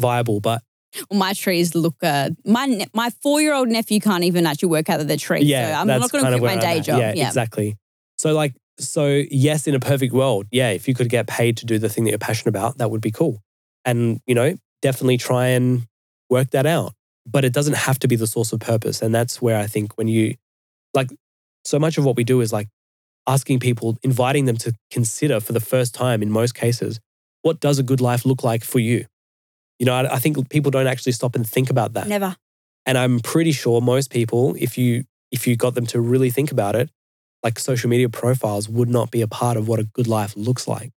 viable, but Well, my trees look. Uh, my my four year old nephew can't even actually work out that they're trees. yeah, so I'm not going to quit my day I'm at. job. Yeah, Yeah, exactly. So like, so yes, in a perfect world, yeah, if you could get paid to do the thing that you're passionate about, that would be cool. And you know, definitely try and work that out. But it doesn't have to be the source of purpose, and that's where I think when you like, so much of what we do is like asking people, inviting them to consider for the first time in most cases, what does a good life look like for you? You know, I, I think people don't actually stop and think about that. never. And I'm pretty sure most people, if you if you got them to really think about it, like social media profiles would not be a part of what a good life looks like.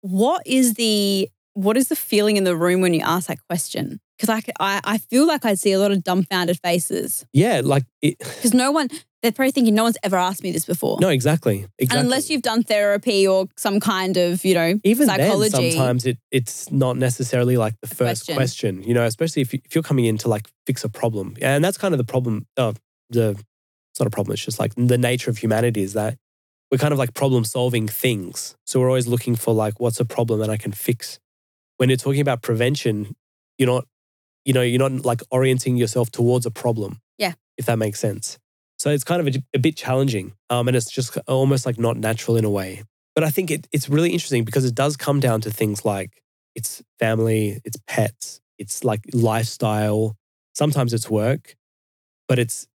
What is the what is the feeling in the room when you ask that question? Because I, I, I feel like I see a lot of dumbfounded faces Yeah, like it, because no one they're probably thinking no one's ever asked me this before. no, exactly, And exactly. unless you've done therapy or some kind of you know even psychology. then, sometimes it it's not necessarily like the first question. question. You know, especially if you, if you're coming in to like fix a problem, and that's kind of the problem. Uh, the it's not a problem. It's just like the nature of humanity is that we're kind of like problem solving things. So we're always looking for like what's a problem that I can fix. When you're talking about prevention, you're not, you know, you're not like orienting yourself towards a problem. Yeah. If that makes sense. So it's kind of a, a bit challenging, um, and it's just almost like not natural in a way. But I think it, it's really interesting because it does come down to things like it's family, it's pets, it's like lifestyle. Sometimes it's work, but it's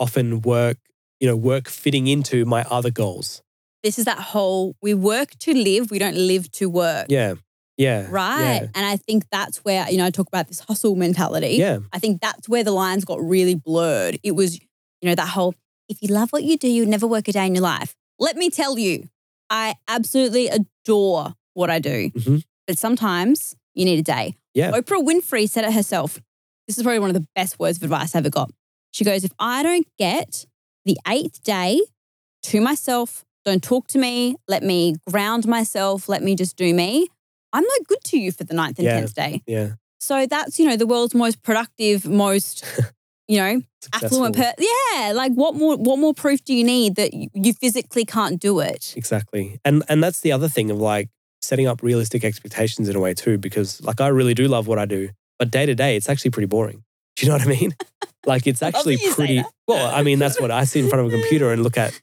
often work, you know, work fitting into my other goals. this is that whole we work to live, we don't live to work. Yeah. Yeah. Right. Yeah. And I think that's where, you know, I talk about this hustle mentality. Yeah. I think that's where the lines got really blurred. It was, you know, that whole, if you love what you do, you'd never work a day in your life. Let me tell you, I absolutely adore what I do. Mhm. But sometimes you need a day. Yeah. Oprah Winfrey said it herself. This is probably one of the best words of advice I ever got. She goes, if I don't get the eighth day to myself, don't talk to me, let me ground myself, let me just do me, I'm no good to you for the ninth and Yeah. tenth day. Yeah. So that's, you know, the world's most productive, most, you know, affluent person. Yeah. Like what more what more proof do you need that you physically can't do it? Exactly. And and that's the other thing of like setting up realistic expectations in a way too, because like I really do love what I do, but day to day it's actually pretty boring. Do you know what I mean? like it's actually that you say pretty well, I mean that's what I sit in front of a computer and look at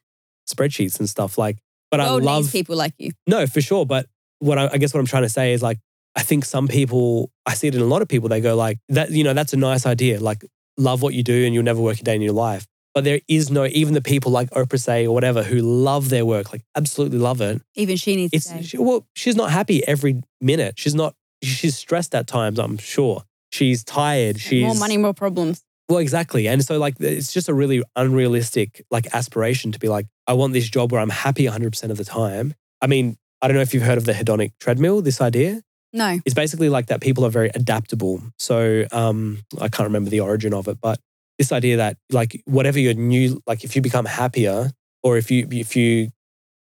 spreadsheets and stuff like but I love people like you. No, for sure. But what I, I guess what I'm trying to say is like, I think some people, I see it in a lot of people, they go like, that, you know, that's a nice idea. Like, love what you do and you'll never work a day in your life. But there is no, even the people like Oprah say or whatever who love their work, like absolutely love it. Even she needs It's, to she, well, she's not happy every minute. She's not, she's stressed at times, I'm sure. She's tired. She's more money, more problems. well, exactly. And so, like, it's just a really unrealistic, like, aspiration to be like, I want this job where I'm happy 100% of the time. I mean, I don't know if you've heard of the hedonic treadmill, this idea. No. It's basically like that people are very adaptable. So, um, I can't remember the origin of it, but this idea that, like, whatever your new, like, if you become happier or if you, if you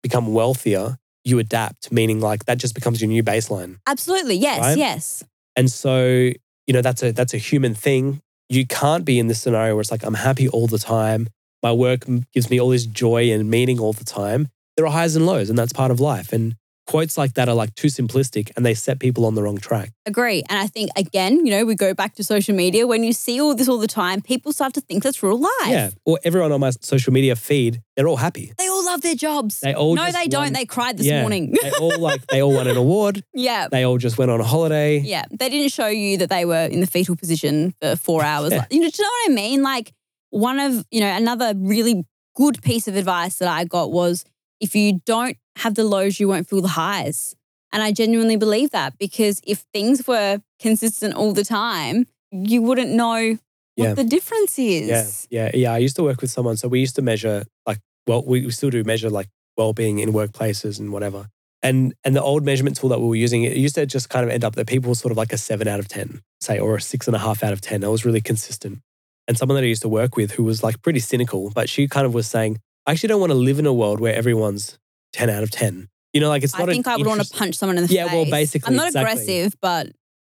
become wealthier, you adapt, meaning like that just becomes your new baseline. Absolutely. Yes. Right? Yes. And so, you know, that's a that's a human thing. You can't be in this scenario where it's like I'm happy all the time. My work gives me all this joy and meaning all the time. There are highs and lows, and that's part of life. And quotes like that are like too simplistic, and they set people on the wrong track. Agree. And I think, again, you know, we go back to social media. When you see all this all the time, people start to think that's real life. Yeah. Or everyone on my social media feed, they're all happy. They all love their jobs. They all no, they don't. They cried this Yeah. morning. They all like they all won an award. yeah. They all just went on a holiday. Yeah. They didn't show you that they were in the fetal position for four hours. Yeah. You know, do you know what I mean? Like, one of, you know, another really good piece of advice that I got was if you don't have the lows, you won't feel the highs. And I genuinely believe that because if things were consistent all the time, you wouldn't know what Yeah. the difference is. Yeah, yeah, yeah. I used to work with someone, so we used to measure like well, we, still do measure like well-being in workplaces and whatever. And and the old measurement tool that we were using, it used to just kind of end up that people were sort of like a seven out of ten, say, or a six and a half out of ten. That was really consistent. And someone that I used to work with who was like pretty cynical, but she kind of was saying, I actually don't want to live in a world where everyone's ten out of ten. You know, like it's I not. an think I would want to punch someone in the Yeah, face. Yeah, well, basically, I'm not exactly. aggressive, but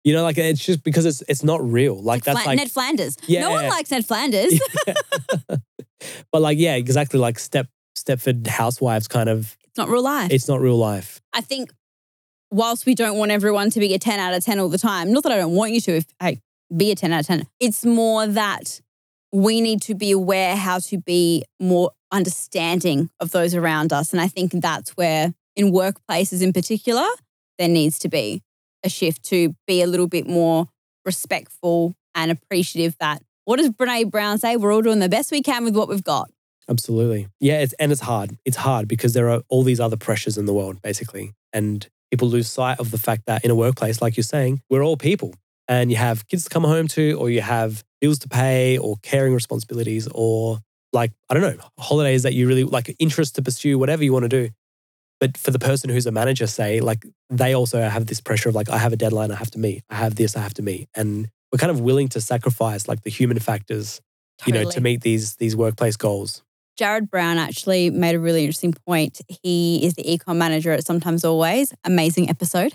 You know, like it's just because it's it's not real. Like that's Fla- like Ned Flanders. Yeah. No one likes Ned Flanders. but like yeah, exactly like step Stepford housewives kind of It's not real life. it's not real life. I think whilst we don't want everyone to be a 10 out of 10 all the time, not that I don't want you to if, hey, be a 10 out of 10, it's more that we need to be aware how to be more understanding of those around us. And I think that's where, in workplaces in particular, there needs to be a shift to be a little bit more respectful and appreciative that what does Brene Brown say? We're all doing the best we can with what we've got. Absolutely. Yeah, it's and it's hard. It's hard because there are all these other pressures in the world, basically. And people lose sight of the fact that in a workplace, like you're saying, we're all people. And you have kids to come home to, or you have bills to pay, or caring responsibilities, or like, I don't know, holidays that you really like, interests to pursue, whatever you want to do. But for the person who's a manager, say, like, they also have this pressure of like, I have a deadline I have to meet. I have this I have to meet. And we're kind of willing to sacrifice like the human factors, you know, to meet these these workplace goals. Jared Brown actually made a really interesting point. He is the econ manager at Sometimes Always. Amazing episode.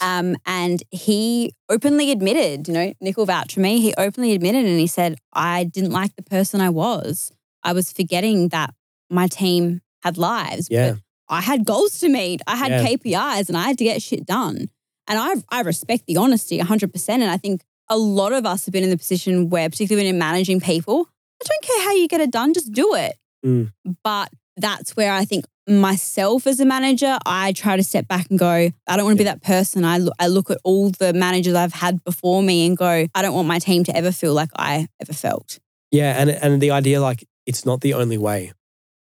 Um, and he openly admitted, you know, Nickel will vouch for me. He openly admitted and he said, I didn't like the person I was. I was forgetting that my team had lives. Yeah. I had goals to meet. I had Yeah. KPIs and I had to get shit done. And I, I respect the honesty 100%. And I think a lot of us have been in the position where, particularly when you're managing people, I don't care how you get it done, just do it. Mm. But that's where I think myself as a manager, I try to step back and go, I don't want to be that person. I look, I look at all the managers I've had before me and go, I don't want my team to ever feel like I ever felt. Yeah, and and the idea like it's not the only way,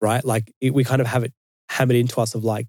right? Like it, we kind of have it hammered into us of like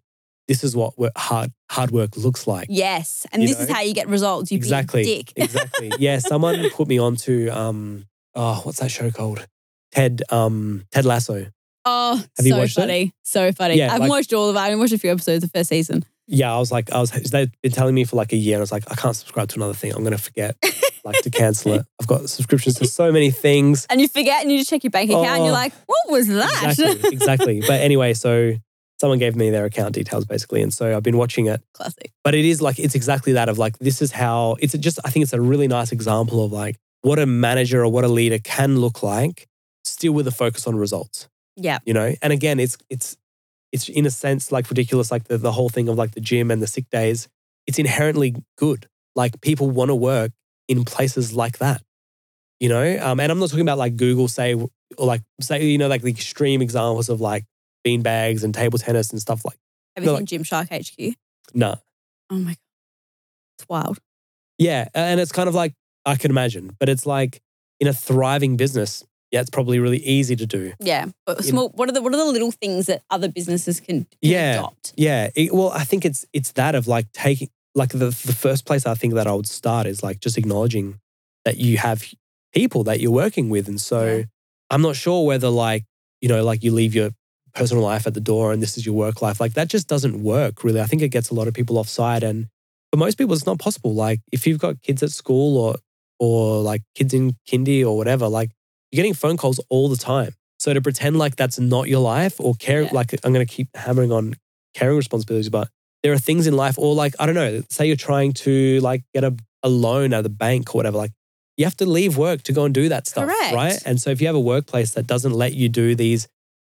this is what work, hard hard work looks like. Yes. And this is how you get results. You exactly, big dick. exactly. Yeah, someone put me on to um oh what's that show called? Ted um Ted Lasso. Oh, Have so funny. So funny. Yeah, I've like- watched all of it. I've watched a few episodes of the first season. Yeah, I was like I was they've been telling me for like a year. and I was like I can't subscribe to another thing. I'm gonna forget. like to cancel it. I've got subscriptions to so many things. And you forget and you just check your bank account and Oh. you're like, what was that? Exactly, exactly. But anyway, so someone gave me their account details basically, and so I've been watching it. Classic. But it is like it's exactly that of like this is how it's just I think it's a really nice example of like what a manager or what a leader can look like, still with a focus on results. Yeah. You know, and again, it's it's it's in a sense like ridiculous, like the, the whole thing of like the gym and the sick days. It's inherently good. Like people want to work in places like that. You know, um, and I'm not talking about like Google say or like say you know like the extreme examples of like bean bags and table tennis and stuff like Have you No, seen Gymshark HQ? nah. Oh my God. It's wild. Yeah, and it's kind of like I can imagine, but it's like in a thriving business, yeah, it's probably really easy to do. Yeah. But You small what are the what are the little things that other businesses can, can Yeah. adopt? Yeah, it, well, I think it's it's that of like taking like the the first place I think that I would start is like just acknowledging that you have people that you're working with, and so Yeah. I'm not sure whether like you know like you leave your personal life at the door and this is your work life like that just doesn't work really. I think it gets a lot of people offside, and for most people it's not possible. Like if you've got kids at school or or like kids in kindy or whatever, like you're getting phone calls all the time. So to pretend like that's not your life or care, Yeah. like I'm going to keep hammering on caring responsibilities, but there are things in life, or like, I don't know, say you're trying to like get a, a loan at the bank or whatever, like you have to leave work to go and do that stuff. Correct. Right. And so if you have a workplace that doesn't let you do these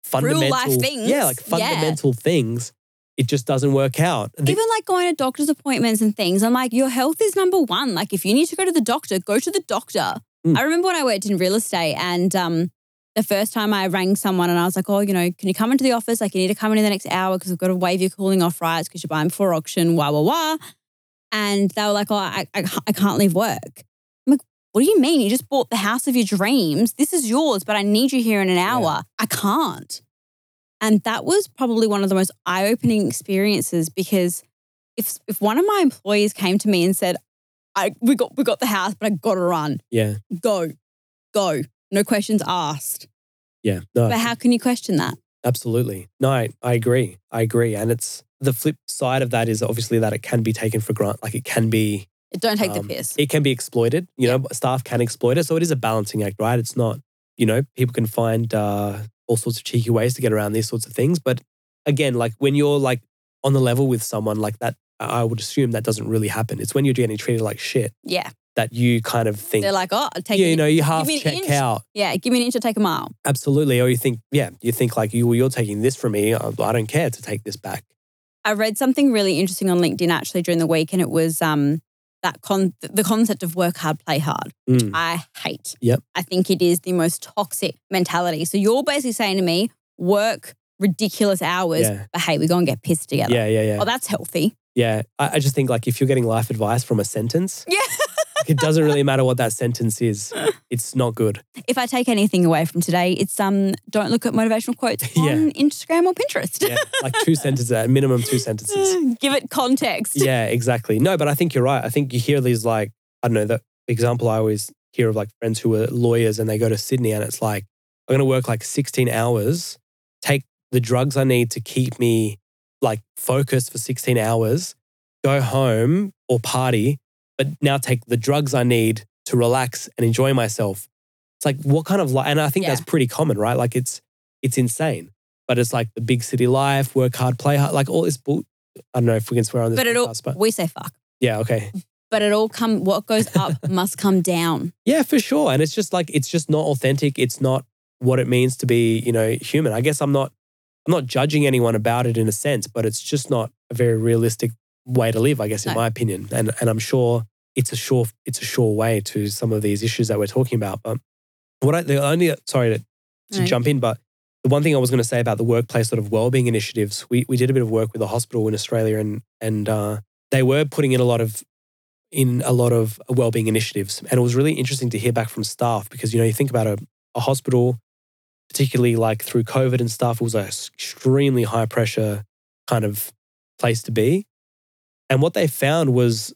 fundamental life things, Yeah, like yeah. fundamental things, it just doesn't work out. The- Even like going to doctor's appointments and things, I'm like, your health is number one. Like, if you need to go to the doctor, go to the doctor. Mm. I remember when I worked in real estate and um, the first time I rang someone and I was like, oh, you know, can you come into the office? Like, you need to come in in the next hour because we've got to waive your cooling off rights because you're buying before auction, wah, wah, wah. And they were like, oh, I, I, I can't leave work. I'm like, what do you mean? You just bought the house of your dreams. This is yours, but I need you here in an hour. I can't. And that was probably one of the most eye opening experiences because if, if one of my employees came to me and said, I, we, got, we got the house, but I got to run, yeah. go, go, no questions asked. Yeah. No. But how can you question that? Absolutely. No, I, I agree. I agree. And it's the flip side of that is obviously that it can be taken for granted. Like it can be, Don't take um, the piss. It can be exploited. You know, staff can exploit it. So it is a balancing act, right? It's not, you know, people can find uh, all sorts of cheeky ways to get around these sorts of things. But again, like when you're like on the level with someone like that, I would assume that doesn't really happen. It's when you're getting treated like shit yeah. That you kind of think, They're like, oh, I'll take yeah, you know, you half check inch. out. Yeah, give me an inch to take a mile. Absolutely. Or you think, yeah, you think like, you, well, you're taking this from me. I I don't care to take this back. I read something really interesting on LinkedIn actually during the week, and it was um, that con- the concept of work hard, play hard. Mm. I hate. Yep. I think it is the most toxic mentality. So you're basically saying to me, work ridiculous hours, Yeah. but hey, we go and get pissed together. Yeah, yeah, yeah. Oh, that's healthy. Yeah, I, I just think like if you're getting life advice from a sentence, Yeah. It doesn't really matter what that sentence is. It's not good. if I take anything away from today, it's um, don't look at motivational quotes Yeah. on Instagram or Pinterest. Yeah, like two sentences, at minimum two sentences. Give it context. Yeah, exactly. No, but I think you're right. I think you hear these like I don't know the example I always hear of like friends who are lawyers and they go to Sydney and it's like I'm going to work like 16 hours, take the drugs I need to keep me like focused for 16 hours, go home or party, but now take the drugs I need to relax and enjoy myself. It's like what kind of life? And I think Yeah. that's pretty common, right? Like it's it's insane. But it's like the big city life, work hard, play hard, like all this bull. I don't know if we can swear on this But it all, but we say fuck. yeah, okay. But it all come, what goes up must come down. Yeah, for sure. And it's just like it's just not authentic. It's not what it means to be, you know, human. I guess I'm not I'm not judging anyone about it in a sense, but it's just not a very realistic way to live, I guess, in No. my opinion. And and I'm sure it's a sure it's a sure way to some of these issues that we're talking about. But what I the only sorry to, to No. jump in, but the one thing I was going to say about the workplace sort of well-being initiatives, we we did a bit of work with a hospital in Australia, and and uh, they were putting in a lot of in a lot of well-being initiatives, and it was really interesting to hear back from staff because you know you think about a, a hospital, particularly like through COVID and stuff, it was an extremely high pressure kind of place to be, and what they found was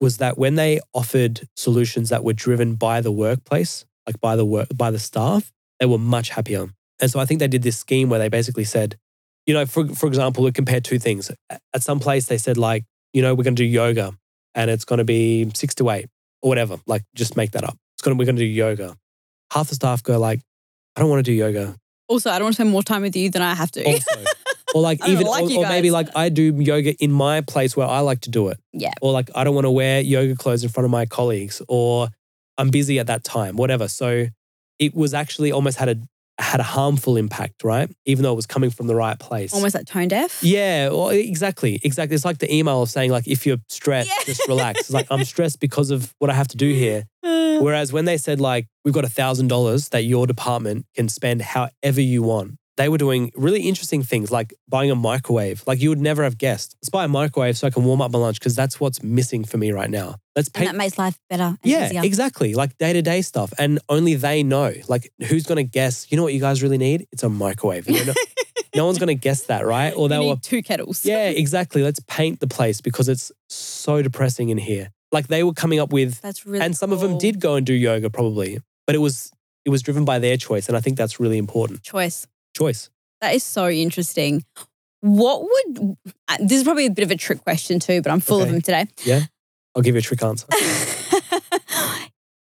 was that when they offered solutions that were driven by the workplace, like by the work by the staff, they were much happier. And so I think they did this scheme where they basically said, you know, for for example, it compared two things. At some place they said like, you know, we're going to do yoga and it's going to be 6 to 8. or whatever. Like just make that up. It's gonna we're gonna do yoga. Half the staff go like, I don't want to do yoga. Also, I don't want to spend more time with you than I have to. Also. Or like even like or, or maybe like I do yoga in my place where I like to do it. Yeah. Or like I don't want to wear yoga clothes in front of my colleagues or I'm busy at that time, whatever. So it was actually almost had a had a harmful impact, right? Even though it was coming from the right place. Almost like tone deaf. Yeah, well, exactly, exactly. It's like the email of saying like, if you're stressed, Yeah. just relax. It's like I'm stressed because of what I have to do here. Whereas when they said like, we've got a thousand dollars that your department can spend however you want, they were doing really interesting things like buying a microwave. Like you would never have guessed. Let's buy a microwave so I can warm up my lunch because that's what's missing for me right now. Let's and that makes life better. And Yeah, easier. exactly. Like day to day stuff. And only they know. Like, who's going to guess? You know what you guys really need? It's a microwave. You know, no one's going to guess that, right? Or they were, two kettles. yeah, exactly. Let's paint the place because it's so depressing in here. Like, they were coming up with, That's really and some of them did go and do yoga probably, but it was, it was driven by their choice. And I think that's really important. choice. Choice. That is so interesting. What would uh, this is probably a bit of a trick question too, but I'm full of them today. Yeah. I'll give you a trick answer.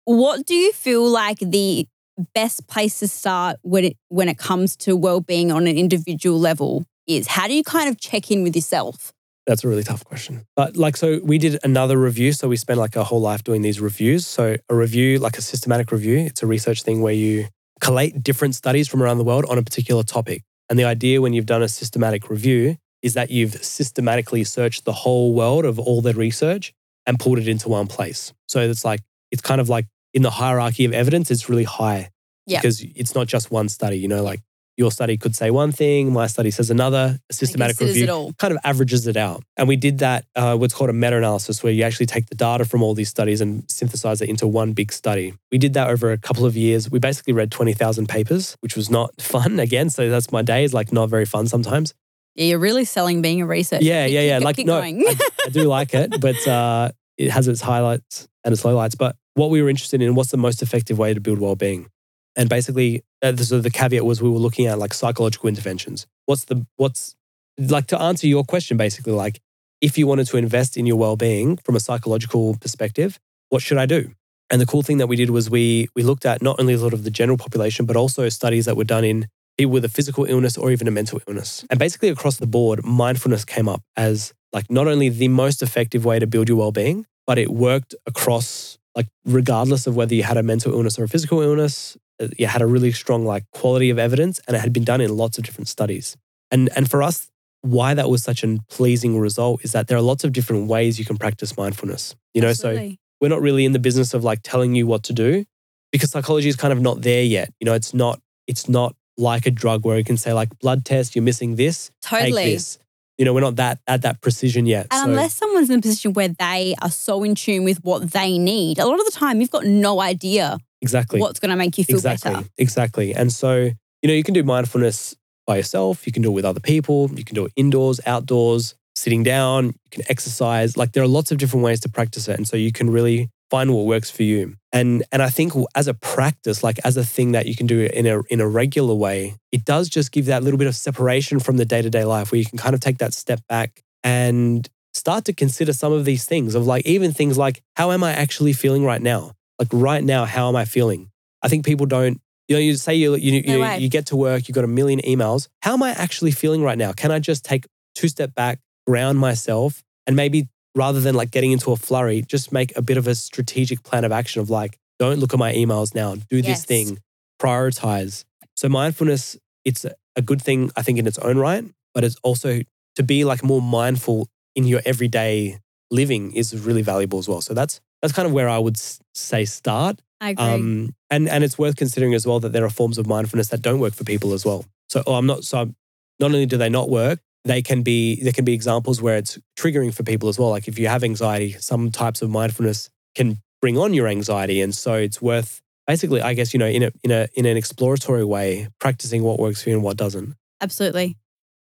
what do you feel like the best place to start when it when it comes to well-being on an individual level is? How do you kind of check in with yourself? That's a really tough question. But like, so we did another review. So we spent like a whole life doing these reviews. So a review, like a systematic review, it's a research thing where you collate different studies from around the world on a particular topic. And the idea when you've done a systematic review is that you've systematically searched the whole world of all the research and pulled it into one place. So it's like, it's kind of like in the hierarchy of evidence, it's really high. Yeah. Because it's not just one study, you know, like your study could say one thing, my study says another. A systematic review kind of averages it out. And we did that, uh, what's called a meta analysis, where you actually take the data from all these studies and synthesize it into one big study. We did that over a couple of years. We basically read 20,000 papers, which was not fun again. So that's my days, like not very fun sometimes. Yeah, you're really selling being a researcher. Yeah, yeah, yeah. keep- Like, keep no. I, I do like it, but uh, it has its highlights and its lowlights. But what we were interested in, what's the most effective way to build well-being? And basically, uh, the- so the caveat was we were looking at like psychological interventions. What's the what's like to answer your question? Basically, like if you wanted to invest in your well-being from a psychological perspective, what should I do? And the cool thing that we did was we we looked at not only sort of the general population, but also studies that were done in people with a physical illness or even a mental illness. And basically across the board, mindfulness came up as like not only the most effective way to build your well-being, but it worked across like regardless of whether you had a mental illness or a physical illness, you had a really strong like quality of evidence and it had been done in lots of different studies. And and for us why that was such a pleasing result is that there are lots of different ways you can practice mindfulness. You know, so we're not really in the business of like telling you what to do because psychology is kind of not there yet. You know, it's not it's not like a drug where you can say like blood test, you're missing this, take totally. this. You know, we're not that at that precision yet. And so unless someone's in a position where they are so in tune with what they need, a lot of the time you've got no idea exactly, what's going to make you feel exactly, better. exactly. And so you know, you can do mindfulness by yourself. You can do it with other people. You can do it indoors, outdoors, sitting down. You can exercise. Like there are lots of different ways to practice it, and so you can really find what works for you. And and I think as a practice, like as a thing that you can do in a in a regular way, it does just give that little bit of separation from the day to day life, where you can kind of take that step back and start to consider some of these things of like even things like how am I actually feeling right now? Like right now, how am I feeling? I think people don't. You know, you say you you No you, you get to work, you've got a million emails. How am I actually feeling right now? Can I just take two step back, ground myself, and maybe rather than like getting into a flurry, just make a bit of a strategic plan of action of like, don't look at my emails now, do this Yes. thing, prioritize. So mindfulness, it's a good thing, I think, in its own right, but it's also to be like more mindful in your everyday living is really valuable as well. So that's that's kind of where I would say start. I agree. Um, and and it's worth considering as well that there are forms of mindfulness that don't work for people as well. So oh, I'm not so I'm- not only do they not work, they can be there can be examples where it's triggering for people as well. Like if you have anxiety, some types of mindfulness can bring on your anxiety, and so it's worth basically, I guess you know, in a in a in an exploratory way, practicing what works for you and what doesn't. Absolutely.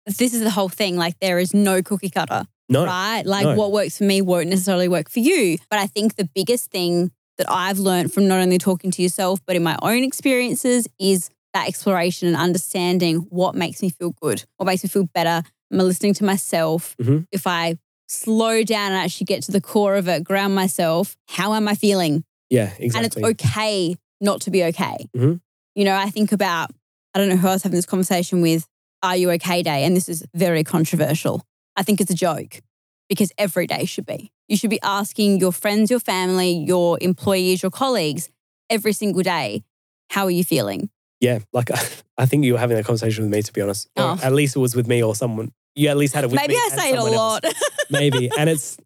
This is the whole thing. Like there is no cookie cutter. No, right? Like no. what works for me won't necessarily work for you. But I think the biggest thing that I've learned from not only talking to yourself, but in my own experiences is that exploration and understanding what makes me feel good, what makes me feel better. Am I listening to myself? Mhm. If I slow down and actually get to the core of it, ground myself. How am I feeling? Yeah, exactly. And it's okay not to be okay. Mhm. You know, I think about, I don't know who I was having this conversation with, Are You Okay Day? And this is very controversial. I think it's a joke because every day should be. You should be asking your friends, your family, your employees, your colleagues every single day, How are you feeling? Yeah, like I think you were having that conversation with me, to be honest. Oh. at least it was with me or someone. You at least had it with Maybe me. I say it a lot. Maybe, and it's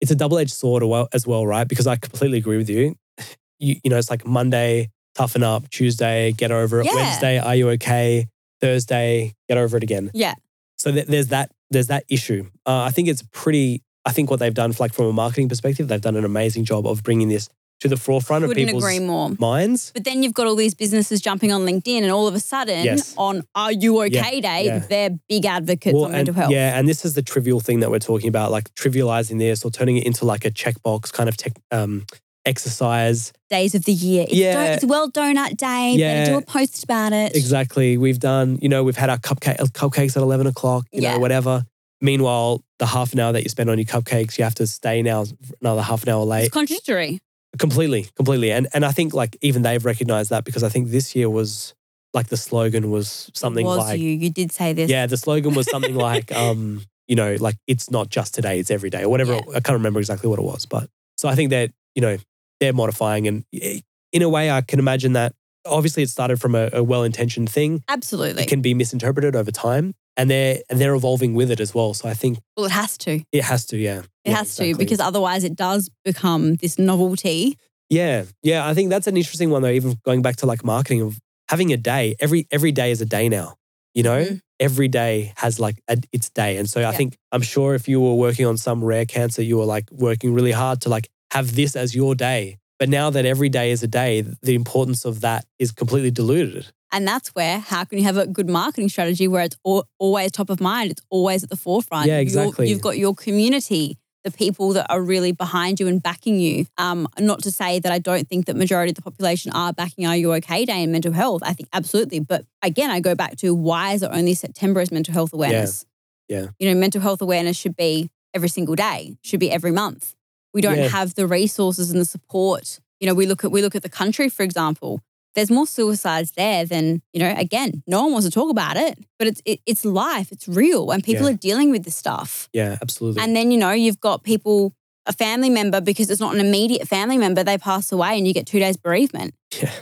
it's a double edged sword as well, as well, right? Because I completely agree with you. You you know, it's like Monday, toughen up. Tuesday, get over it. Yeah. Wednesday, are you okay? Thursday, get over it again. yeah. So th- there's that there's that issue. Uh, I think it's pretty. I think what they've done, like from a marketing perspective, they've done an amazing job of bringing this to the forefront of Couldn't people's agree more. minds. But then you've got all these businesses jumping on LinkedIn, and all of a sudden, Yes. on Are You Yeah, Okay Day, yeah. they're big advocates Well, on mental and- health. Yeah, and this is the trivial thing that we're talking about, like trivializing this or turning it into like a checkbox kind of tech, um, exercise. Days of the year. It's, Yeah. do- it's World Donut Day. Yeah. Better do a post about it. Exactly. We've done, you know, we've had our cupcake cupcakes at eleven o'clock, you Yeah. know, whatever. Meanwhile, the half an hour that you spend on your cupcakes, you have to stay now another half an hour late. It's contradictory. completely, completely. And and I think like even they've recognized that because I think this year was like the slogan was something was like you? You did say this. Yeah, the slogan was something like, um, you know, like it's not just today, it's every day or whatever. Yeah. I can't remember exactly what it was, but so I think that you know they're modifying, and in a way, I can imagine that. Obviously, it started from a, a well-intentioned thing. Absolutely. It can be misinterpreted over time, and they're and they're evolving with it as well. So I think well, it has to. it has to, yeah, It Yeah, has to because otherwise it does become this novelty. Yeah, yeah. I think that's an interesting one though. Even going back to like marketing of having a day. Every every day is a day now. You know, Mhm. every day has like a, its day. And so I Yeah. think I'm sure if you were working on some rare cancer, you were like working really hard to like have this as your day. But now that every day is a day, the importance of that is completely diluted. And that's where how can you have a good marketing strategy where it's al- always top of mind? It's always at the forefront. Yeah, You're- exactly. you've got your community, the people that are really behind you and backing you. Um, not to say that I don't think that majority of the population are backing Are You Okay Day and mental health. I think absolutely. But again, I go back to why is it only September as mental health awareness? Yeah. You know, mental health awareness should be every single day, should be every month. We don't Yeah. have the resources and the support. You know, we look at we look at the country, for example. There's more suicides there than you know. Again, no one wants to talk about it, but it's it, it's life, it's real, and people Yeah. are dealing with this stuff. Yeah, absolutely. And then you know you've got people, a family member because it's not an immediate family member, they pass away, and you get two days bereavement. Yeah,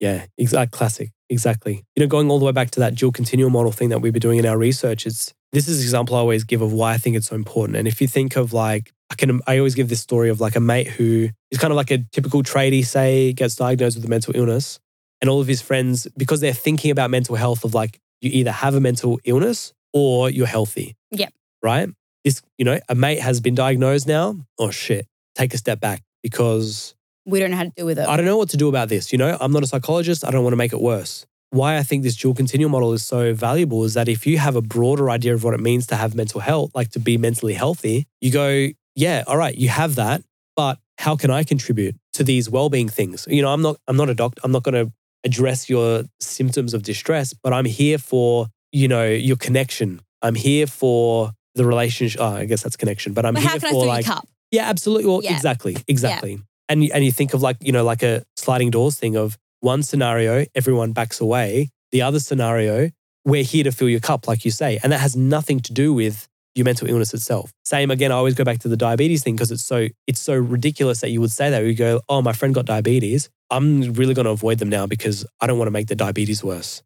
yeah, exact classic, exactly. You know, going all the way back to that dual continuum model thing that we've been doing in our research, it's this is an example I always give of why I think it's so important. And if you think of like, I can, I always give this story of like a mate who is kind of like a typical tradie, say, gets diagnosed with a mental illness, and all of his friends, because they're thinking about mental health, of like, you either have a mental illness or you're healthy. Yep. Right. This, you know, a mate has been diagnosed now. Oh shit! Take a step back because We don't know how to deal with it. I don't know what to do about this. You know, I'm not a psychologist. I don't want to make it worse. Why I think this dual continuum model is so valuable is that if you have a broader idea of what it means to have mental health, like to be mentally healthy, you go, yeah, all right, you have that, but how can I contribute to these well-being things? You know, I'm not I'm not a doctor. I'm not going to address your symptoms of distress, but I'm here for, you know, your connection. I'm here for the relationship. Oh, I guess that's connection, but I'm but here for like your cup? yeah, absolutely. Well, Yeah. exactly, exactly. And and you think of like you know like a sliding doors thing of one scenario, everyone backs away. The other scenario, we're here to fill your cup, like you say, and that has nothing to do with your mental illness itself. Same again. I always go back to the diabetes thing because it's so it's so ridiculous that you would say that. You go, oh, my friend got diabetes. I'm really going to avoid them now because I don't want to make the diabetes worse.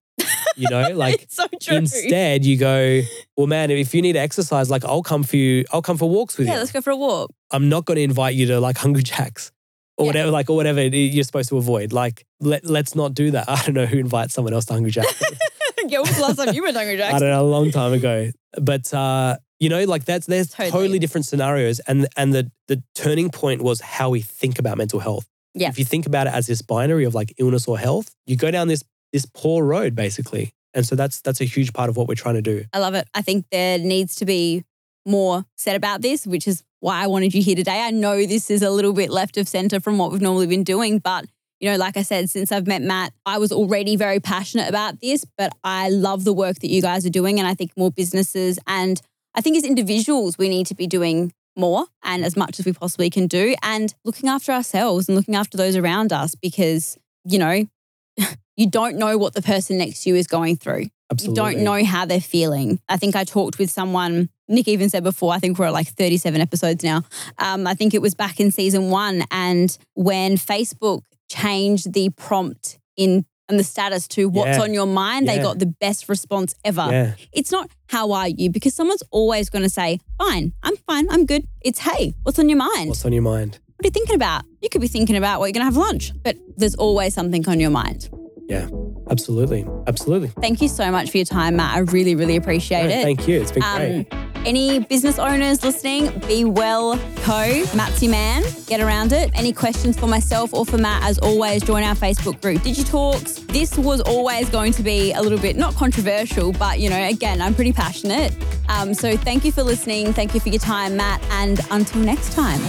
You know, like so true. instead you go, well, man, if you need to exercise, like I'll come for you. I'll come for walks with yeah, you. Yeah, let's go for a walk. I'm not going to invite you to like Hungry Jacks or Yeah. whatever, like or whatever you're supposed to avoid. Like let let's not do that. I don't know who invites someone else to Hungry Jacks. yeah, when was the last time you went to Hungry jacks. I don't know, a long time ago. But uh, you know, like that's there's Totally. totally. different scenarios, and and the the turning point was how we think about mental health. Yeah. If you think about it as this binary of like illness or health, you go down this this poor road basically. And so that's that's a huge part of what we're trying to do. I love it. I think there needs to be more said about this, which is why I wanted you here today. I know this is a little bit left of center from what we've normally been doing, but you know, like I said, since I've met Matt, I was already very passionate about this, but I love the work that you guys are doing. And I think more businesses and I think as individuals, we need to be doing more and as much as we possibly can do and looking after ourselves and looking after those around us because, you know, you don't know what the person next to you is going through. Absolutely. You don't know how they're feeling. I think I talked with someone, Nick even said before, I think we're at like 37 episodes now. Um, I think it was back in season one. And when Facebook changed the prompt in and the status to what's Yeah. on your mind, they got the best response ever. Yeah. It's not how are you because someone's always going to say, fine, I'm fine, I'm good. It's hey, what's on your mind? What's on your mind? what are you thinking about? You could be thinking about what you're going to have lunch, but there's always something on your mind. Yeah. Absolutely. Absolutely. Thank you so much for your time, Matt. I really, really appreciate No, it. Thank you. It's been great. Um, any business owners listening, Be Well Co. Matt's your man. Get around it. Any questions for myself or for Matt, as always, join our Facebook group, Digitalks. This was always going to be a little bit not controversial, but you know, again, I'm pretty passionate. Um, so thank you for listening. Thank you for your time, Matt. And until next time.